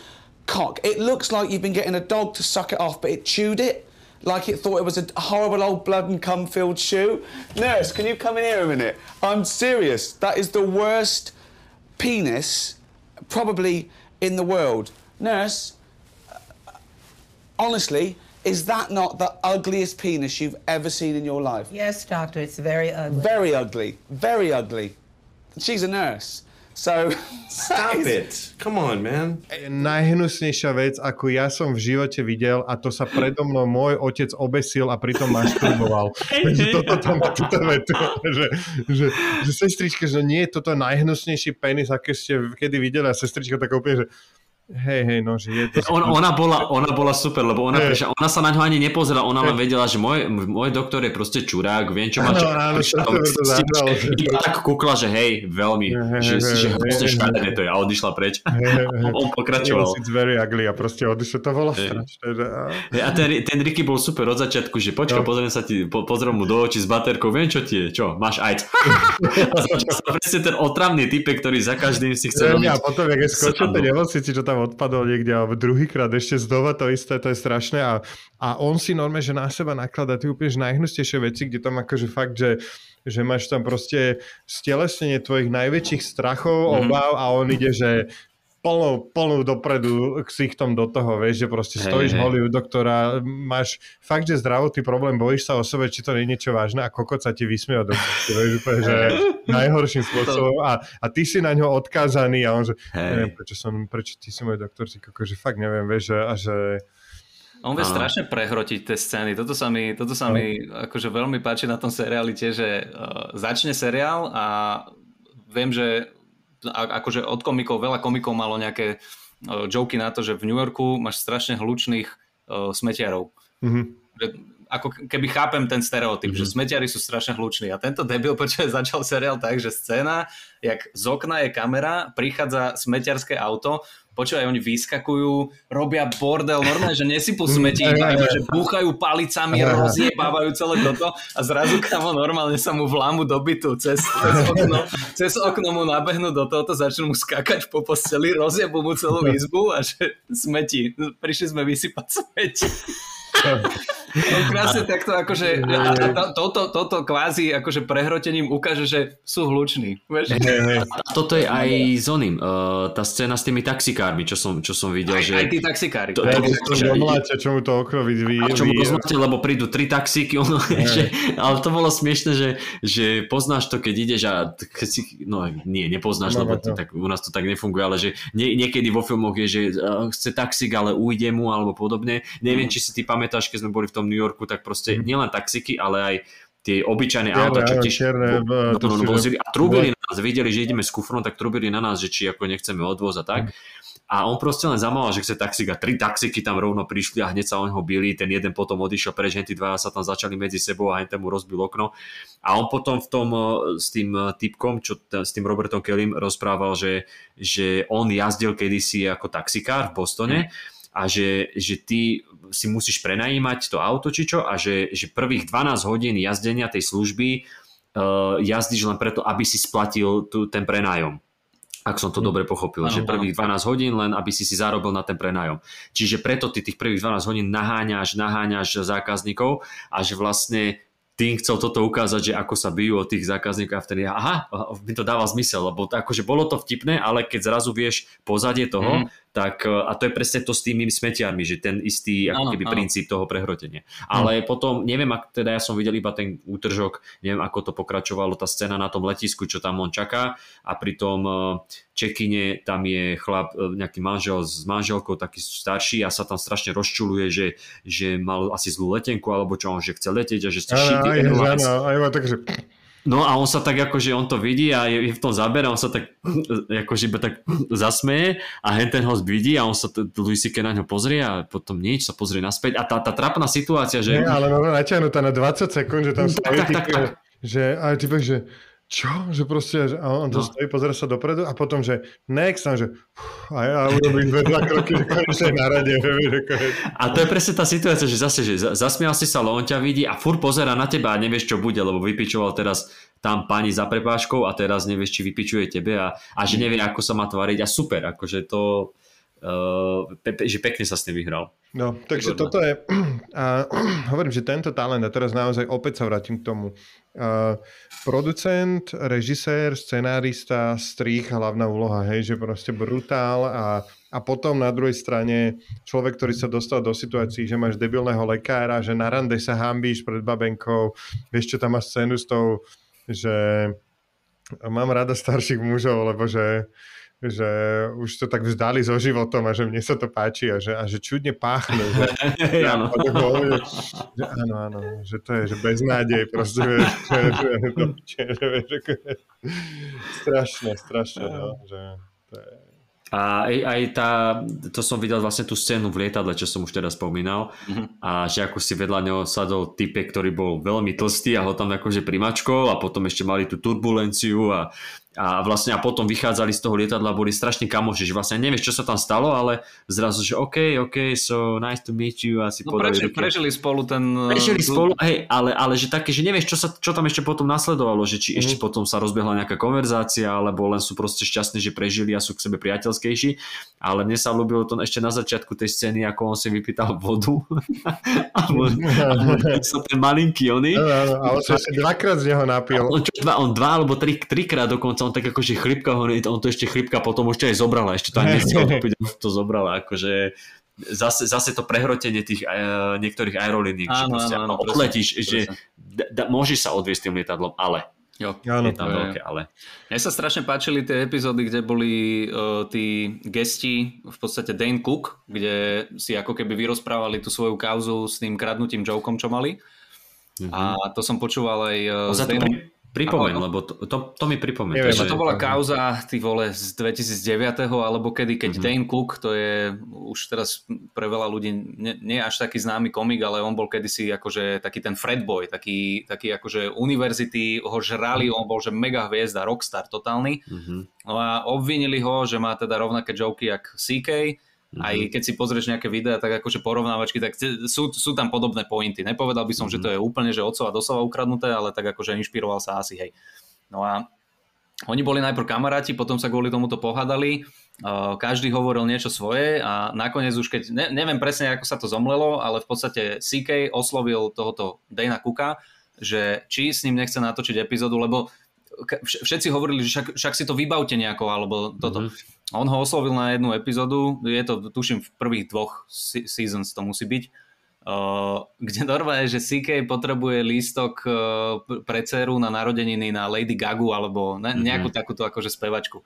cock. It looks like you've been getting a dog to suck it off, but it chewed it like it thought it was a horrible old blood and cum filled shoe. Nurse, can you come in here a minute? I'm serious. That is the worst penis probably in the world. Nurse, honestly, is that not the ugliest penis you've ever seen in your life? Yes, doctor, it's very ugly. Very ugly. Very ugly. She's a nurse. So, Stop it. Come on, man. Najhnusnejšia vec, ako ja som v živote videl, a to sa predo mnou môj otec obesil a pritom masturboval. Takže toto tam má túto vetu, že, že, že sestrička, že nie je toto najhnusnejší penis, aké ste kedy videli a sestrička tak úplne, že Hej, hej, no, že je to... On, ona, bola, ona bola super, lebo ona, hey. prišla, ona sa na ňo ani nepozerala, ona hey. len vedela, že môj, môj doktor je proste čurák, viem, čo má čo... Áno, áno, to tak kúkla, že hej, veľmi, hey, že, hey, že proste škaredé to je a odišla preč. Hey, hey. On pokračoval. It's very ugly a proste odišla, to bolo hey. strašné. Hey, a ten, ten Ricky bol super od začiatku, že počka, no. pozriem sa ti, po, pozriem mu do očí s baterkou, viem, čo ti je, čo, máš ajc. a začal sa presne ten otravný typek, ktorý za každým si chce robiť. A potom, je skočil ten čo tam tam odpadol niekde, alebo druhýkrát ešte znova to isté, to je strašné a, a on si normálne, že na seba nakladá tie úplne najhnustejšie veci, kde tam akože fakt, že že máš tam proste stelesnenie tvojich najväčších strachov, Mhm. obav a on ide, že plnou, plnou dopredu ksichtom do toho, vieš, že proste stojíš hej. hollywood doktora, máš fakt, že zdravotný problém, bojíš sa o sebe, či to nie je niečo vážne a kokot sa ti vysmieva do vieš, úplne, že najhorším spôsobom a, a ty si na ňo odkázaný a on že, Hej. neviem, prečo, som, prečo ty si môj doktor, si koko, že fakt neviem, vieš, že, a že On vie strašne prehrotiť tie scény. Toto sa mi, toto sa mi akože veľmi páči na tom seriáli tiež, že uh, začne seriál a viem, že akože od komikov, veľa komikov malo nejaké uh, joky na to, že v New Yorku máš strašne hlučných uh, smetiarov. mhm. Že, ako keby chápem ten stereotyp, mm-hmm. že smetiari sú strašne hluční. A tento debil počuje začal seriál tak, že scéna, jak z okna je kamera, prichádza smetiarské auto, počúvaj, oni vyskakujú, robia bordel, normálne, že nesypú smeti, iba, iba, že búchajú palicami, rozjebávajú celé toto a zrazu kamo normálne sa mu vlámu do bytu cez, cez, okno, cez okno mu nabehnú do tohoto, začnú mu skakať po posteli, rozjebú mu celú izbu a že smeti. Prišli sme vysypať smeti. On krásne takto akože a, a to- toto, toto kvázi akože prehrotením ukáže, že sú hluční. Vieš? A toto je aj s oným, uh, tá scéna s tými taxikármi, čo som, čo som videl, Aj, že... aj tí taxikári. To- to- to, to domláte, čo mu to okno vy, A čo mu to zmáte, lebo prídu tri taxíky, ono, že, ale to bolo smiešne, že, že poznáš to, keď ideš a keď si, no nie, nepoznáš, No, lebo no, to, no. tak, u nás to tak nefunguje, ale že nie, niekedy vo filmoch je, že uh, chce taxík, ale ujde mu alebo podobne. Neviem, či si ty pamätáš, keď sme boli v tom New Yorku, tak proste nielen taxíky, ale aj tie obyčajné Čierne, auta, čo tiež čierne, no, b- no, to no, no, vozili a trúbili na nás, videli, že ideme s kufrom, tak trúbili na nás, že či ako nechceme odvoz a tak. A on proste len zamával, že chce taxík a tri taxíky tam rovno prišli a hneď sa o neho bili, ten jeden potom odišiel preč, tí dva sa tam začali medzi sebou a ten mu rozbil okno. A on potom v tom eh, s tým eh, typkom, čo s tým Robertom Kellym rozprával, že, že on jazdil kedysi ako taxikár v Bostone a že, že ty si musíš prenajímať to auto či čo a že, že prvých 12 hodín jazdenia tej služby uh, jazdíš len preto, aby si splatil tu, ten prenájom. Ak som to dobre pochopil, Áno, že prvých 12 hodín len, aby si si zarobil na ten prenájom. Čiže preto ty tých prvých 12 hodín naháňaš, naháňaš zákazníkov a že vlastne tým chcel toto ukázať, že ako sa bijú od tých zákazníkov a vtedy, aha, mi to dáva zmysel, lebo akože bolo to vtipné, ale keď zrazu vieš pozadie toho, Mhm. Tak a to je presne to s tými smetiarmi, že ten istý ako Áno, keby áno. princíp toho prehrotenia. Ale potom, neviem, ak, teda ja som videl iba ten útržok, neviem, ako to pokračovalo, tá scéna na tom letisku, čo tam on čaká a pri tom čekine tam je chlap, e, nejaký manžel s manželkou, taký starší a sa tam strašne rozčuluje, že, že mal asi zlú letenku alebo čo on, že chce letieť a že ste Áno, airlines. áno, tak, že No a on sa tak akože on to vidí a je, je v tom zábere, on sa tak akože iba tak zasmeje a hen ten host vidí a on sa t- Louis C.K. na ňo pozrie a potom nič, sa pozrie naspäť a tá, tá trápna situácia, že... Nie, ale no, natiahnutá na 20 sekúnd, že tam Tak, stojí tak, tak, typ, tak. že, a typek, že čo? Že proste, že, on to No. stojí, pozera sa dopredu a potom, že next, a že a ja urobím dve, dva kroky, že konečne na rade. A to je presne tá situácia, že zase, že za- zasmial si sa, on ťa vidí a fur pozera na teba a nevieš, čo bude, lebo vypičoval teraz tam pani za prepáškou a teraz nevieš, či vypičuje tebe a, a že nevie, ako sa má tvariť a super, akože to, pe, pe, že pekne sa s tým vyhral. No, takže Výborné. toto je, a hovorím, že tento talent, a teraz naozaj opäť sa vrátim k tomu, uh, producent, režisér, scenárista, strých, hlavná úloha, hej, že proste brutál a, a potom na druhej strane človek, ktorý sa dostal do situácií, že máš debilného lekára, že na rande sa hambíš pred babenkou, vieš, čo tam má scénu s tou, že mám rada starších mužov, lebo že že už to tak vzdali so životom a že mne sa to páči a že, a že čudne páchnú. Že, Áno. že, že áno, áno, že to je, že beznádej proste, vieš, že, že, že, že, že, že, strašné, strašné, no, že to je... A aj, aj tá, to som videl vlastne tú scénu v lietadle, čo som už teda spomínal. Mhm. A že ako si vedľa neho sadol typek, ktorý bol veľmi tlstý a ho tam akože primačkol a potom ešte mali tú turbulenciu a, a vlastne a potom vychádzali z toho lietadla, boli strašne kamoši, že vlastne nevieš, čo sa tam stalo, ale zrazu, že OK, OK, so nice to meet you a si No podali prežili, ruky. prežili spolu ten... Prežili uh, spolu, hej, ale, ale že také, že nevieš, čo, sa, čo tam ešte potom nasledovalo, že či Mhm. ešte potom sa rozbehla nejaká konverzácia, alebo len sú proste šťastní, že prežili a sú k sebe priateľskejší. Ale mne sa ľúbilo to ešte na začiatku tej scény, ako on si vypýtal vodu. alebo sa ten malinký oný. Áno, áno, ale sa ešte dvakrát z neho napil. On, čo, dva, on dva alebo tri, trikrát dokonca, on tak akože chlipka, on, on to ešte chlipka potom ešte aj zobrala, ešte to on to zobrala, akože zase, zase to prehrotenie tých uh, niektorých aerolínií, že proste áno, áno, odletíš, presne, že d- d- môžeš sa odviesť tým lietadlom, ale Jo. Áno, je tam veľké ale. Mne sa strašne páčili tie epizódy, kde boli uh, tí gesti, v podstate Dane Cook, kde si ako keby vyrozprávali tú svoju kauzu s tým kradnutím jokom, čo mali. A to som počúval aj uh, On sa Danom. pri, pripomeň, lebo to, to, to mi pripomeň. Neviem, Že to bola kauza, ty vole, z 2009. alebo kedy, keď mm-hmm. Dane Cook, to je už teraz pre veľa ľudí nie, nie až taký známy komik, ale on bol kedysi akože taký ten Fredboy, taký, taký akože univerzity ho žrali, on bol že mega hviezda, rockstar totálny. Mhm. No a obvinili ho, že má teda rovnaké joky jak CK, aj keď si pozrieš nejaké videá, tak akože porovnávačky, tak sú, sú tam podobné pointy. Nepovedal by som, že to je úplne, že odcova doslova ukradnuté, ale tak akože inšpiroval sa asi, hej. No a oni boli najprv kamaráti, potom sa kvôli tomuto pohádali, každý hovoril niečo svoje a nakoniec už keď, ne, neviem presne, ako sa to zomlelo, ale v podstate CK oslovil tohoto Dana Cooka, že či s ním nechce natočiť epizódu, lebo všetci hovorili, že však, však si to vybavte nejako, alebo toto. Mm-hmm. On ho oslovil na jednu epizódu, je to, tuším, v prvých dvoch se- seasons to musí byť, uh, kde normálne, že CK potrebuje lístok uh, pre dceru na narodeniny na Lady Gagu alebo ne, nejakú mm-hmm. takúto akože spevačku.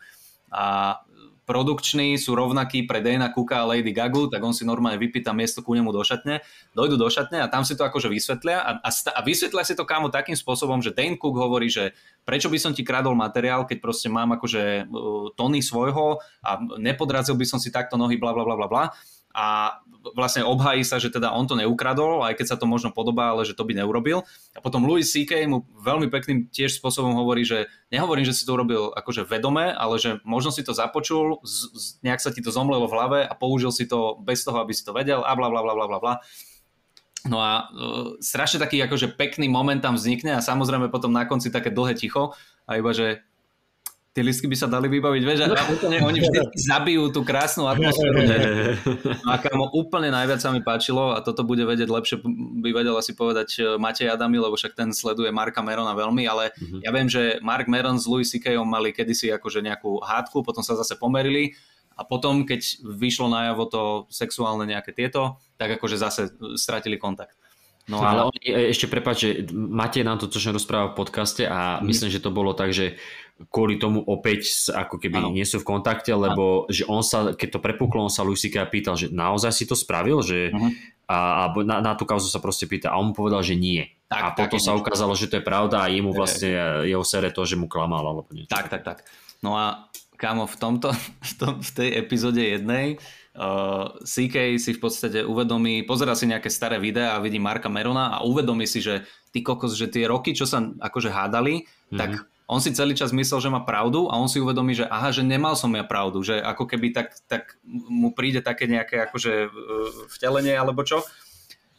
A produkční sú rovnakí pre Dana Cooka a Lady Gagu, tak on si normálne vypýta miesto ku nemu do šatne, dojdu do šatne a tam si to akože vysvetlia a, a, a vysvetlia si to kámo takým spôsobom, že Dane Cook hovorí, že prečo by som ti kradol materiál, keď proste mám akože uh, tony svojho a nepodrazil by som si takto nohy, bla bla bla bla bla a vlastne obhají sa, že teda on to neukradol, aj keď sa to možno podobá, ale že to by neurobil. A potom Louis C.K. mu veľmi pekným tiež spôsobom hovorí, že nehovorím, že si to urobil akože vedome, ale že možno si to započul, z, z, nejak sa ti to zomlelo v hlave a použil si to bez toho, aby si to vedel a bla bla bla bla bla bla. No a uh, strašne taký akože pekný moment tam vznikne a samozrejme potom na konci také dlhé ticho a iba, že tie listky by sa dali vybaviť, vieš, a úplne oni vždy zabijú tú krásnu atmosféru. No a kamo úplne najviac sa mi páčilo a toto bude vedieť lepšie, by vedel asi povedať eh, Matej Adami, lebo však ten sleduje Marka Merona veľmi, ale mm-hmm. ja viem, že Mark Meron s Louis C.K. mali kedysi akože nejakú hádku, potom sa zase pomerili a potom, keď vyšlo najavo to sexuálne nejaké tieto, tak akože zase stratili kontakt. No ale oni, e, ešte prepáč, že Matej nám to čo rozprával v podcaste a mm. myslím, že to bolo tak, že kvôli tomu opäť ako keby ano. nie sú v kontakte, lebo že on sa, keď to prepuklo, on sa Luisika pýtal, že naozaj si to spravil, že Mhm. a, a na, na tú kauzu sa proste pýta a on mu povedal, že nie. Tak, a potom tak sa ukázalo, že to je pravda a jemu Je. vlastne jeho sere to, že mu klamal alebo niečo. Tak, tak, tak. No a kámo, v, tomto, v, tom, v tej epizóde jednej uh, CK si v podstate uvedomí, pozera si nejaké staré videá a vidí Marka Merona a uvedomí si, že ty kokos, že tie roky, čo sa akože hádali, mm-hmm. tak on si celý čas myslel, že má pravdu a on si uvedomí, že aha, že nemal som ja pravdu, že ako keby tak, tak mu príde také nejaké akože uh, vtelenie alebo čo.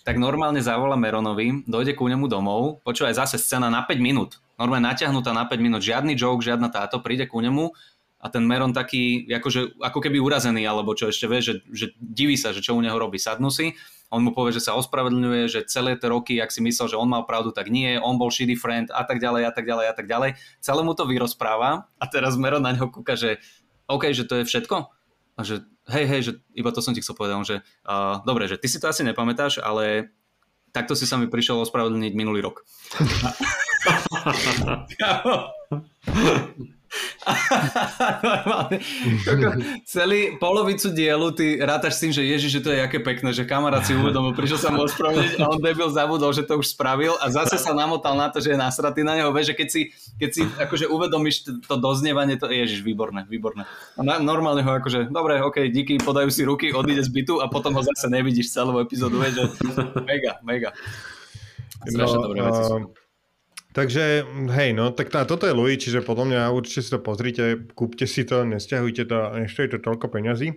Tak normálne zavolá Meronovi, dojde ku nemu domov, počúvaj zase scéna na 5 minút, normálne natiahnutá na 5 minút, žiadny joke, žiadna táto, príde ku nemu a ten Meron taký, akože, ako keby urazený, alebo čo ešte vie, že, že diví sa, že čo u neho robí, sadnú si, on mu povie, že sa ospravedlňuje, že celé tie roky, ak si myslel, že on mal pravdu, tak nie, on bol shitty friend a tak ďalej, a tak ďalej, a tak ďalej. Celé mu to vyrozpráva a teraz Meron na neho kúka, že OK, že to je všetko? A že hej, hej, že iba to som ti chcel povedať, on, že uh, dobre, že ty si to asi nepamätáš, ale takto si sa mi prišiel ospravedlniť minulý rok. Normálne. Celý polovicu dielu ty rátaš s tým, že ježiš, že to je aké pekné, že kamarát si uvedomil, prišiel sa mu ospravedlniť a on debil zabudol, že to už spravil a zase sa namotal na to, že je nasratý na neho. Vieš, že keď si, keď si akože uvedomíš to doznievanie, to ježiš, výborné, výborné. A normálne ho akože, dobre, ok, díky, podajú si ruky, odíde z bytu a potom ho zase nevidíš celú epizódu, vieš, že mega, mega. Strašne No, dobré veci sú. Takže hej, no, tak tá, toto je Louis, čiže podľa mňa určite si to pozrite, kúpte si to, nestiahujte to, nestojí to toľko peňazí.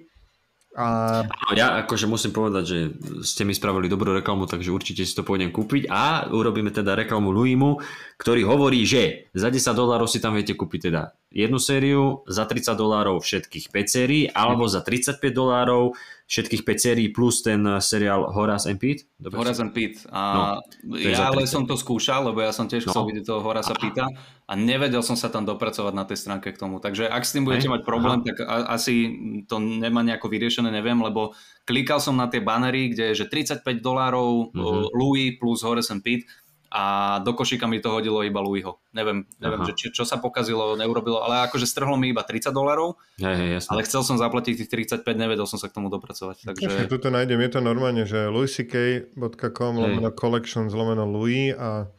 A... Ja akože musím povedať, že ste mi spravili dobrú reklamu, takže určite si to pôjdem kúpiť a urobíme teda reklamu Louimu, ktorý hovorí, že za 10 dolárov si tam viete kúpiť teda jednu sériu, za 30 dolárov všetkých 5 sérií, alebo za 35 dolárov všetkých 5 sérií plus ten seriál Horace and Pete. Dobre Horace and Pete. A no, ja ale som to skúšal, lebo ja som tiež chcel No. vidieť toho Horace Pita a nevedel som sa tam dopracovať na tej stránke k tomu. Takže ak s tým budete mať problém, tak a, asi to nemá nejako vyriešené, neviem, lebo klikal som na tie banery, kde je že 35 dolárov Mhm. Louis plus Horace and Pete a do košíka mi to hodilo iba Louisho. Neviem, neviem Aha. že či, čo sa pokazilo, neurobilo, ale akože strhlo mi iba 30 dolárov, Hej, hej, jasné. ale chcel som zaplatiť tých 35, nevedel som sa k tomu dopracovať. Takže... Takže Tuto nájdem, je to normálne, že louisck.com lomeno collections lomeno Louis a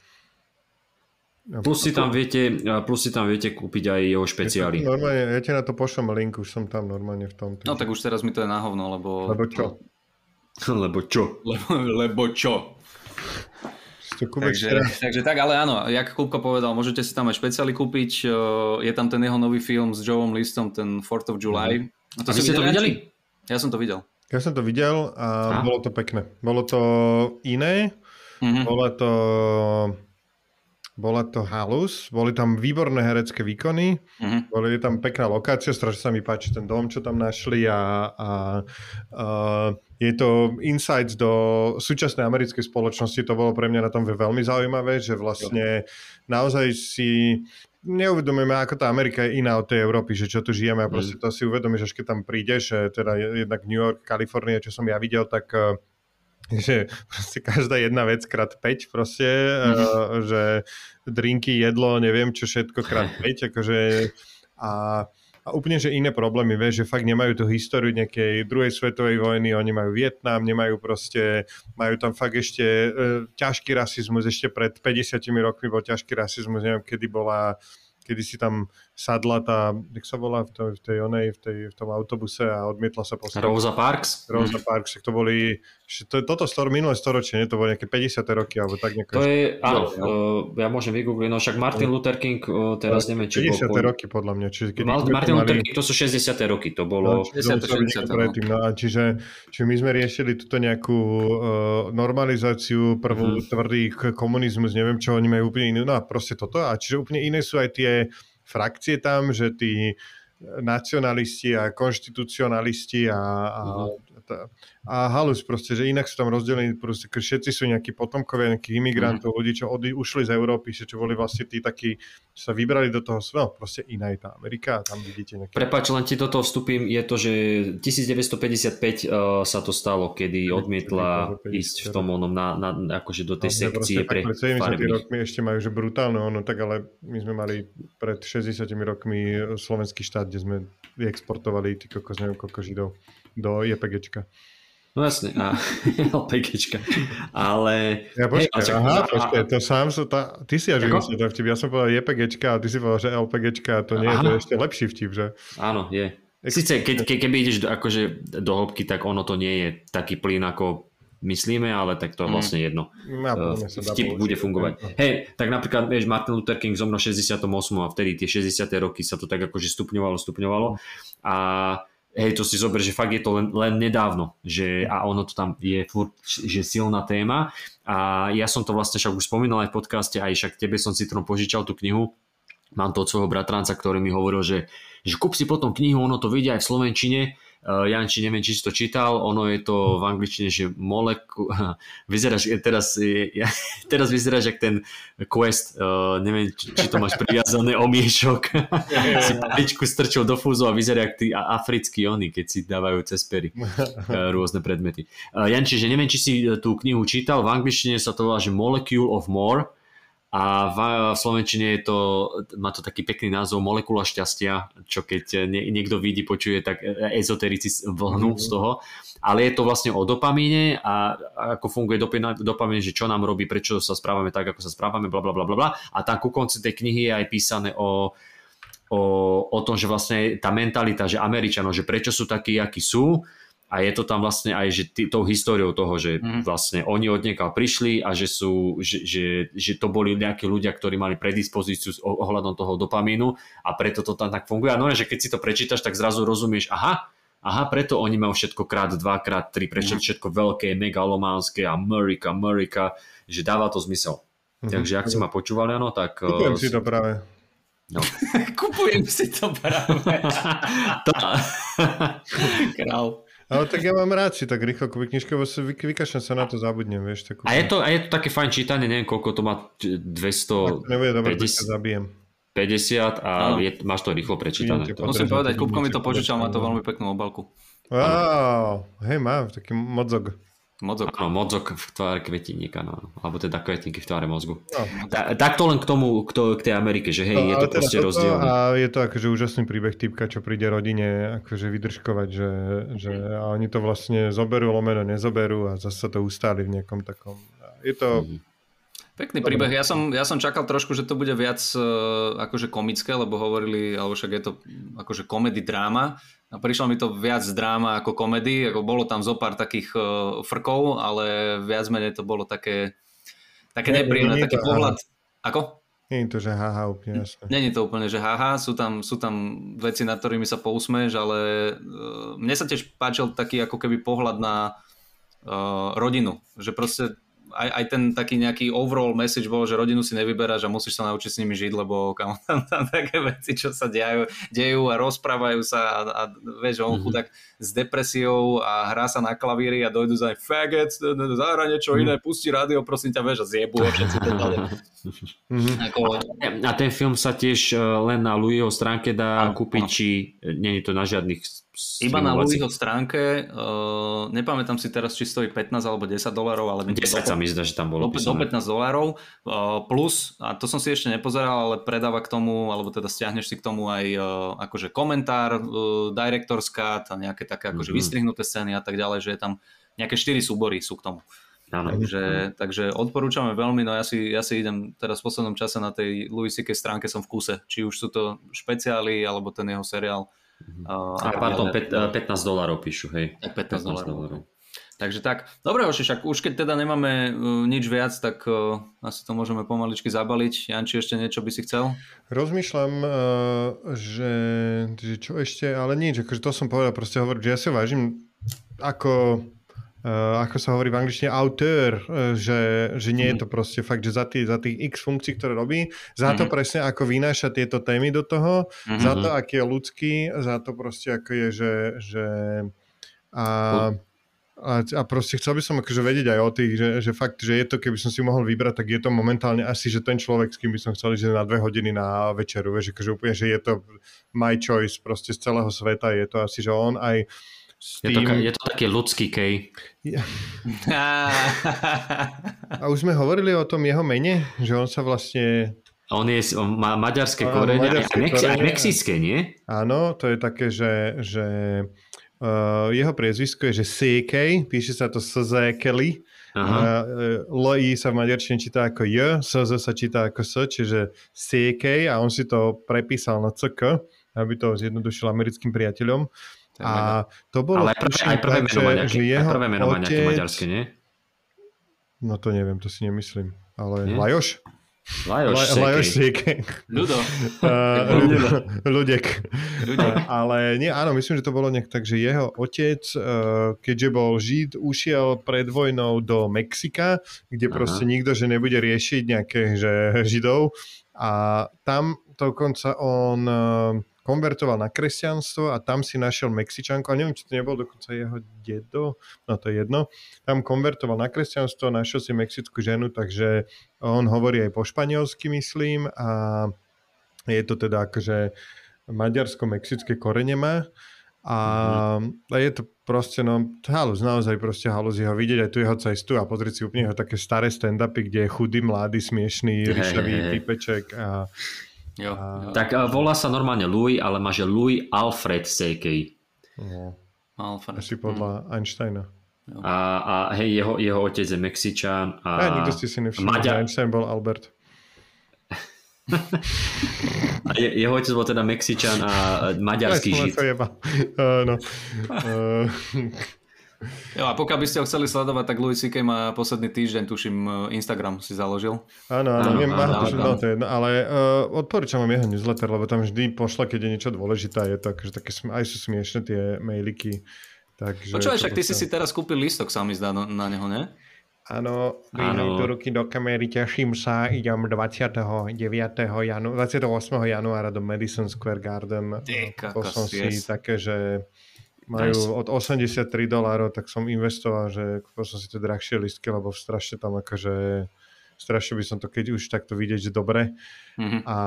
Plus si tam viete, plus si tam viete kúpiť aj jeho špeciály. Normálne, ja ti na to pošlem link, už som tam normálne v tom. No tak už teraz mi to je na hovno, lebo... Lebo čo? Lebo čo? Lebo, lebo čo? Ste kúpec Takže, takže tak, ale áno, jak Kupko povedal, môžete si tam aj špeciály kúpiť. Je tam ten jeho nový film s Joeom Listom, ten 4th of July. A vy ste to videli? Ja som to videl. Ja som to videl a A? bolo to pekné. Bolo to iné, Mhm. bola to bola to halus, boli tam výborné herecké výkony, Mhm. boli tam pekná lokácia, strašne sa mi páči ten dom, čo tam našli a, a, a je to insights do súčasnej americkej spoločnosti, to bolo pre mňa na tom veľmi zaujímavé, že vlastne naozaj si neuvedomujeme, ako tá Amerika je iná od tej Európy, že čo tu žijeme a proste to si uvedomíš, až keď tam prídeš, teda je- jednak New York, Kalifornia, čo som ja videl, tak eh, že proste každá jedna vec krát 5 proste, mm-hmm. že drinky, jedlo, neviem čo všetko krát 5, akože a, a úplne, že iné problémy, vieš, že fakt nemajú tú históriu nejakej druhej svetovej vojny, oni majú Vietnam, nemajú proste, majú tam fakt ešte e, ťažký rasizmus, ešte pred 50 rokmi bol ťažký rasizmus, neviem, kedy bola kedy si tam sadla tá, jak sa volá v, to, v tej onej, v, tej, v tom autobuse a odmietla sa postaviť. Rosa Parks? Rosa Parks, tak to boli, to, toto stor, minulé storočie, nie? to boli nejaké 50. roky, alebo tak nejako. To je, áno, uh, ja môžem vygoogliť, no však Martin Luther King, uh, teraz neviem, či 50. bol... roky podľa mňa. Čiže keď Martin Luther King, to sú 60. roky, to bolo... No, čiže to muselo byť niekto predtým, no. a čiže, čiže my sme riešili túto nejakú uh, normalizáciu, prvú Mhm. tvrdý komunizmus, neviem čo, oni majú úplne inú, no a proste toto. A čiže úplne iné sú aj tie frakcie tam, že tí nacionalisti a konštitucionalisti a, a, a, a halus proste, že inak sú tam rozdelení, proste všetci sú nejakí potomkovia nejakých imigrantov, ľudí, čo odi, ušli z Európy, čo boli vlastne tí takí, čo sa vybrali do toho, no proste iná je tá Amerika a tam vidíte nejaké Prepač, len ti do toho vstúpim, je to, že 1955 uh, sa to stalo, kedy odmietla 1955, ísť v tom onom, na, na, akože do tej No, sekcie proste pre tak pred 70 farebných. rokmi ešte majú, že brutálne ono, tak ale my sme mali pred 60 rokmi slovenský štát, kde sme exportovali ty kokos, neviem koľko židov do JPGčka. No jasne, a LPGčka. Ale... Ja počkaj, však- aha, a- počkaj, to sám som, tá, ty si až vymyslel ten vtip, ja som povedal JPGčka a ty si povedal, že LPGčka to nie je, to je ešte lepší vtip, že? Áno, je. Sice, keď, ke, keby ideš do, akože do hĺbky, tak ono to nie je taký plyn, ako myslíme, ale tak to je Mm. vlastne jedno. No, sa dá Vtip bude fungovať. Hej, tak napríklad, vieš, Martin Luther King zomrel v 68. a vtedy tie 60. roky sa to tak akože stupňovalo, stupňovalo. A hej, to si zober, že fakt je to len, len nedávno, že a ono to tam je furt, že silná téma. A ja som to vlastne však už spomínal aj v podcaste, aj však tebe som si trom požičal tú knihu, mám to od svojho bratranca, ktorý mi hovoril, že, že kúp si potom knihu, ono to vidia aj v Slovenčine, Uh, Janči, neviem, či si to čítal, ono je to v angličtine, že moleku... Vyzeráš, teraz, je- ja, teraz vyzeráš jak ten quest, uh, neviem, či, či to máš priviazané omiešok. si paličku strčil do fúzu a vyzerá jak tí africkí oni, keď si dávajú cez pery uh, rôzne predmety. Uh, Janči, že neviem, či si tú knihu čítal, v angličtine sa to volá, že Molecule of More, a v, v Slovenčine je to, má to taký pekný názov Molekula šťastia, čo keď nie, niekto vidí, počuje, tak ezoterici vlhnú z toho. Ale je to vlastne o dopamíne a ako funguje dopamín, že čo nám robí, prečo sa správame tak, ako sa správame, bla bla bla bla. A tam ku konci tej knihy je aj písané o, o, o tom, že vlastne tá mentalita, že Američanov, že prečo sú takí, akí sú, a je to tam vlastne aj že ty, tou históriou toho, že Mhm. vlastne oni odniekaľ prišli a že sú, že, že, že to boli nejakí ľudia, ktorí mali predispozíciu s oh- ohľadom toho dopamínu a preto to tam tak funguje. A no, že keď si to prečítaš, tak zrazu rozumieš, aha, aha, preto oni majú všetko krát, dva, krát, tri, prečo Mhm. všetko veľké, megalománske, Amerika, Amerika, že dáva to zmysel. Mhm. Takže ak si ma počúvali, áno, tak... Kupujem eh, si to práve. No. Kupujem si to práve. Král. Ale tak ja mám rád si tak rýchlo kúpiť knižku, lebo sa vy, vykašľam sa na to zabudnem, vieš. Tak A je to, a je to také fajn čítanie, neviem koľko to má, č- 200... to nebude dobre, keď sa 50, zabijem. 50 a je, máš to rýchlo prečítané. To- Musím povedať, to Kupko mi to požičal, má to veľmi peknú obalku. Wow, hej, má taký mozog. Mozog. Áno, mozog v tvare kvetiníka, no. alebo teda kvetníky v tvare mozgu. No. Ta, tak to len k tomu, k, to, k tej Amerike, že hej, No, je to teda proste toto rozdielne. A je to akože úžasný príbeh typka, čo príde rodine akože vydržkovať, že, že a oni to vlastne zoberú, lomeno nezoberú a zase to ustáli v nejakom takom... Je to... Mhm. Pekný príbeh. Ja som, ja som čakal trošku, že to bude viac uh, akože komické, lebo hovorili, alebo však je to akože komedy dráma. A prišlo mi to viac dráma ako komedy. Ako bolo tam zo pár takých uh, frkov, ale viac menej to bolo také, také Nie, nepríjemné, nie taký to pohľad. Ako? Nie je to, že haha, úplne jasné. Není to úplne, že haha, sú tam, sú tam veci, nad ktorými sa pousmeš, ale uh, mne sa tiež páčil taký ako keby pohľad na uh, rodinu. Že proste aj, aj ten taký nejaký overall message bol, že rodinu si nevyberáš a musíš sa naučiť s nimi žiť, lebo kam tam, tam také veci, čo sa dejú, dejú a rozprávajú sa a, a vieš, on Mhm. chudák s depresiou a hrá sa na klavíri a dojdu za faggot, zahra niečo iné, pusti rádio, prosím ťa, vieš, a zjebu a všetci to. Mhm. Ako, A ten film sa tiež eh, len na Louisho stránke dá Áno, kúpiť, áno. či nie je to na žiadnych Iba na Louisho stránke, uh, nepamätám si teraz, či stojí 15 alebo 10 dolárov, ale 10 sa mi zdá, že tam do, bolo do písané. 15 dolárov, uh, plus, a to som si ešte nepozeral, ale predáva k tomu, alebo teda stiahneš si k tomu aj uh, akože komentár, uh, director's cut a nejaké také akože Mhm. vystrihnuté scény a tak ďalej, že je tam nejaké 4 súbory sú k tomu. Áno. Takže, takže odporúčame veľmi, no ja si, ja si idem teraz v poslednom čase na tej Louis C.K. stránke som v kuse, či už sú to špeciály, alebo ten jeho seriál. Uh, A pardon, pet- eh, 15 dolárov píšu, hej. tak 15 dolárov. Takže tak, dobre Oši, však už keď teda nemáme uh, nič viac, tak uh, asi to môžeme pomaličky zabaliť. Janči, ešte niečo by si chcel? Rozmýšľam, uh, že, že čo ešte, ale nič, akože to som povedal, proste hovoriť, že ja si vážim ako Uh, ako sa hovorí v angličtine, auteur, uh, že, že nie je to proste fakt, že za, tých, za tých x funkcií, ktoré robí, za to Mhm. presne ako vynáša tieto témy do toho, Mhm. za to, aký je ľudský, za to proste, ako je, že, že a, a, a proste chcel by som akože vedieť aj o tých, že, že fakt, že je to, keby som si mohol vybrať, tak je to momentálne asi, že ten človek, s kým by som chcel ísť na dve hodiny na večeru, vieš, akože úplne, že je to my choice proste z celého sveta, je to asi, že on aj s Je to, je to taký ľudský kej. A už sme hovorili o tom jeho mene, že on sa vlastne... On je, on má maďarské korene, maďarské aj, mexické, nie? Áno, to je také, že, že uh, jeho priezvisko je, že CK, píše sa to SZ Kelly. Aha. Uh, LI sa v maďarčine číta ako J, SZ sa číta ako S, čiže CK a on si to prepísal na CK, aby to zjednodušil americkým priateľom. A to bolo... Ale aj prvé, aj prvé tak, meno má nejaké, že aj jeho prvé meno má nejaké otec- maďarské, nie? No to neviem, to si nemyslím. Ale Nie? Lajoš? Lajoš, La-. Lajoš Sekej. Ľudo. Uh, Ľudo. Ľudek. Ľudek. Ale nie, áno, myslím, že to bolo nejak tak, že jeho otec, uh, keďže bol Žid, ušiel pred vojnou do Mexika, kde Aha. proste nikto, že nebude riešiť nejakých že Židov. A tam dokonca on uh, konvertoval na kresťanstvo a tam si našiel Mexičanku, a neviem, či to nebol dokonca jeho dedo, no to je jedno. Tam konvertoval na kresťanstvo, našiel si mexickú ženu, takže on hovorí aj po španielsky, myslím, a je to teda akože maďarsko-mexické korene má. A, a je to proste, no, halus, naozaj proste halus jeho vidieť aj tu jeho cestu a pozrieť si úplne jeho také staré stand-upy, kde je chudý, mladý, smiešný, Hej, ryšavý typeček a, Jo, a Tak uh, volá sa normálne Louis, ale má že Louis Alfred Sekej. no, Alfred. asi podľa Einsteina. A, a hej, jeho, jeho otec je Mexičan. A, A, nikto ste si nevšimli, že Maďar, Einstein bol Albert. a je, jeho otec bol teda Mexičan a maďarský Ja žid. Uh, no. Uh, Jo, a pokiaľ by ste ho chceli sledovať, tak Louis C.K. má posledný týždeň, tuším, eh, Instagram si založil. Áno, áno, Áno, viem, áno, áno, áno. no, to je ale uh, odporúčam vám jeho newsletter, lebo tam vždy pošla, keď je niečo dôležité, je to akože také, aj sú smiešne tie mailiky. Takže Počúvaj, však ty si si teraz kúpil listok, sa mi zdá no, na neho, ne? Áno, áno. do ruky do kamery, teším sa, idem 29. Janu- 28. januára do Madison Square Garden. Ty To kokos, som si yes. také, že majú Nice. od 83 dolárov, tak som investoval, že kúpil som si tie drahšie listky, lebo strašne tam akože strašne by som to, keď už takto vidieť, že dobre. Mhm. A,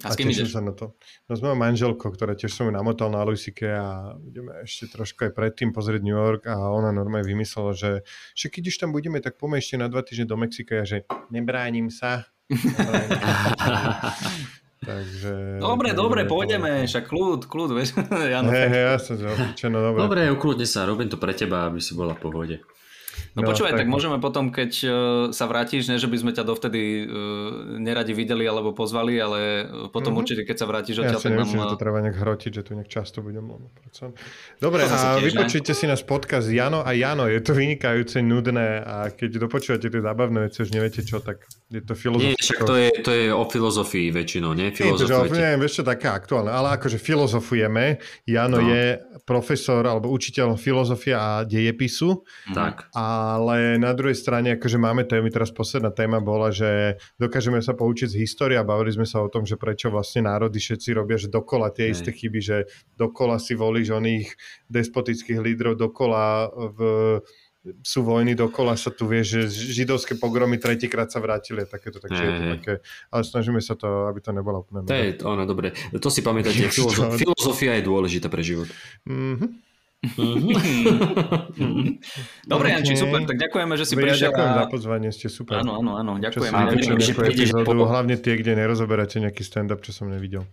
A s kým ideš? sa na to. No s mojou manželkou, ktorá tiež som ju namotal na Luisike a ideme ešte trošku aj predtým pozrieť New York a ona normálne vymyslela, že, že keď už tam budeme, tak poďme ešte na dva týždne do Mexika a že nebránim sa. Takže... Dobre, takže dobre, to- pôjdeme, však kľud, kľud, vieš. Jano, Hej, hej, ja som že no dobre. Dobre, ukludne sa, robím to pre teba, aby si bola v pohode. No, No, počúvaj, tak, tak- môžeme potom, keď uh, sa vrátiš, ne, že by sme ťa dovtedy uh, neradi videli alebo pozvali, ale uh, potom Mhm. určite, keď sa vrátiš Ja odtiaľ, si tak nám... nemyslím, že to treba nejak hrotiť, že tu nejak často budem. predsa- Dobre, To a tiež, ne? vypočujte si náš podcast Jano a Jano. Je to vynikajúce, nudné a keď dopočúvate tie zábavné veci, už neviete čo, tak je to Nie, filozofické. však to je, to je o filozofii väčšinou, nie? Nie, to, že Filozofujete. neviem, vieš čo, také aktuálne, ale akože filozofujeme. Jano No. je profesor alebo učiteľ filozofia a dejepisu, Tak. Ale na druhej strane akože máme témy, teraz posledná téma bola, že dokážeme sa poučiť z histórie a bavili sme sa o tom, že prečo vlastne národy všetci robia, že dokola tie Hej. isté chyby, že dokola si volíš oných despotických lídrov, dokola v sú vojny dokola, sa tu vie, že židovské pogromy tretíkrát sa vrátili a takéto, takže je to také, ale snažíme sa to, aby to nebolo úplne To je ono, dobre. To si pamätáte, filozofia je dôležitá pre život. Mhm. Dobre, Janči, Ok. super, tak ďakujeme, že si Dobre, ja prišiel. ďakujem a- za pozvanie, ste super. Áno, áno, áno, Čo ďakujem. si A vypočujem verím, že prídeš po- hlavne tie, kde nerozoberáte nejaký stand-up, čo som nevidel.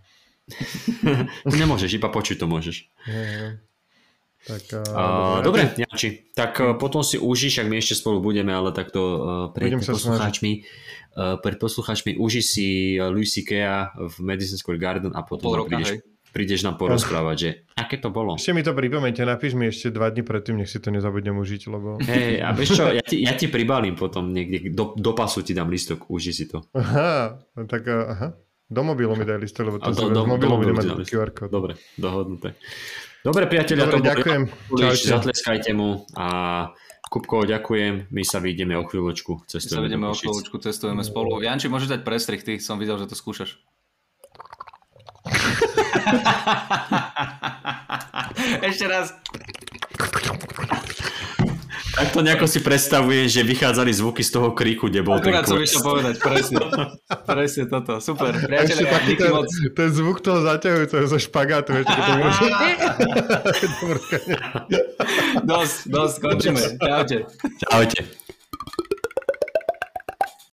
Nemôžeš, iba počuť to môžeš. Je, je. Tak, Uh, dobre, Janči, tak uh, potom si užíš, ak my ešte spolu budeme, ale takto uh, pred Budem poslucháčmi, uh, pred poslucháčmi uži si uh, C.K. v Madison Square Garden a potom pol roka, prídeš, hej. Prídeš nám porozprávať, že aké to bolo. Ešte mi to pripomeňte, napíš mi ešte dva dní predtým, nech si to nezabudnem užiť, lebo... Hej, a vieš čo, ja ti, ja ti pribalím potom niekde, do, do pasu ti dám listok, uži si to. Aha, tak uh, aha. Do mobilu mi daj listok, lebo to do- do- mobilu budem mať. QR kód. Dobre, dohodnuté. Dobre, priatelia, Dobre, to ďakujem. Čaute. Zatleskajte mu a Kupko, ďakujem. My sa vidíme o chvíľočku. My sa Cestujeme do o chvíľočku, cestujeme spolu. Janči, môžeš dať prestrih, ty som videl, že to skúšaš. Ešte raz. Takto nejako si predstavujem, že vychádzali zvuky z toho kríku, kde bol Akurát som ten išiel quest. povedať, presne. Presne toto, super. A ešte Priatelia, taký díky ten, moc. ten zvuk toho zaťahujúceho zo špagátu, to bude... Dosť, dosť, končíme. Čaute. Čaute.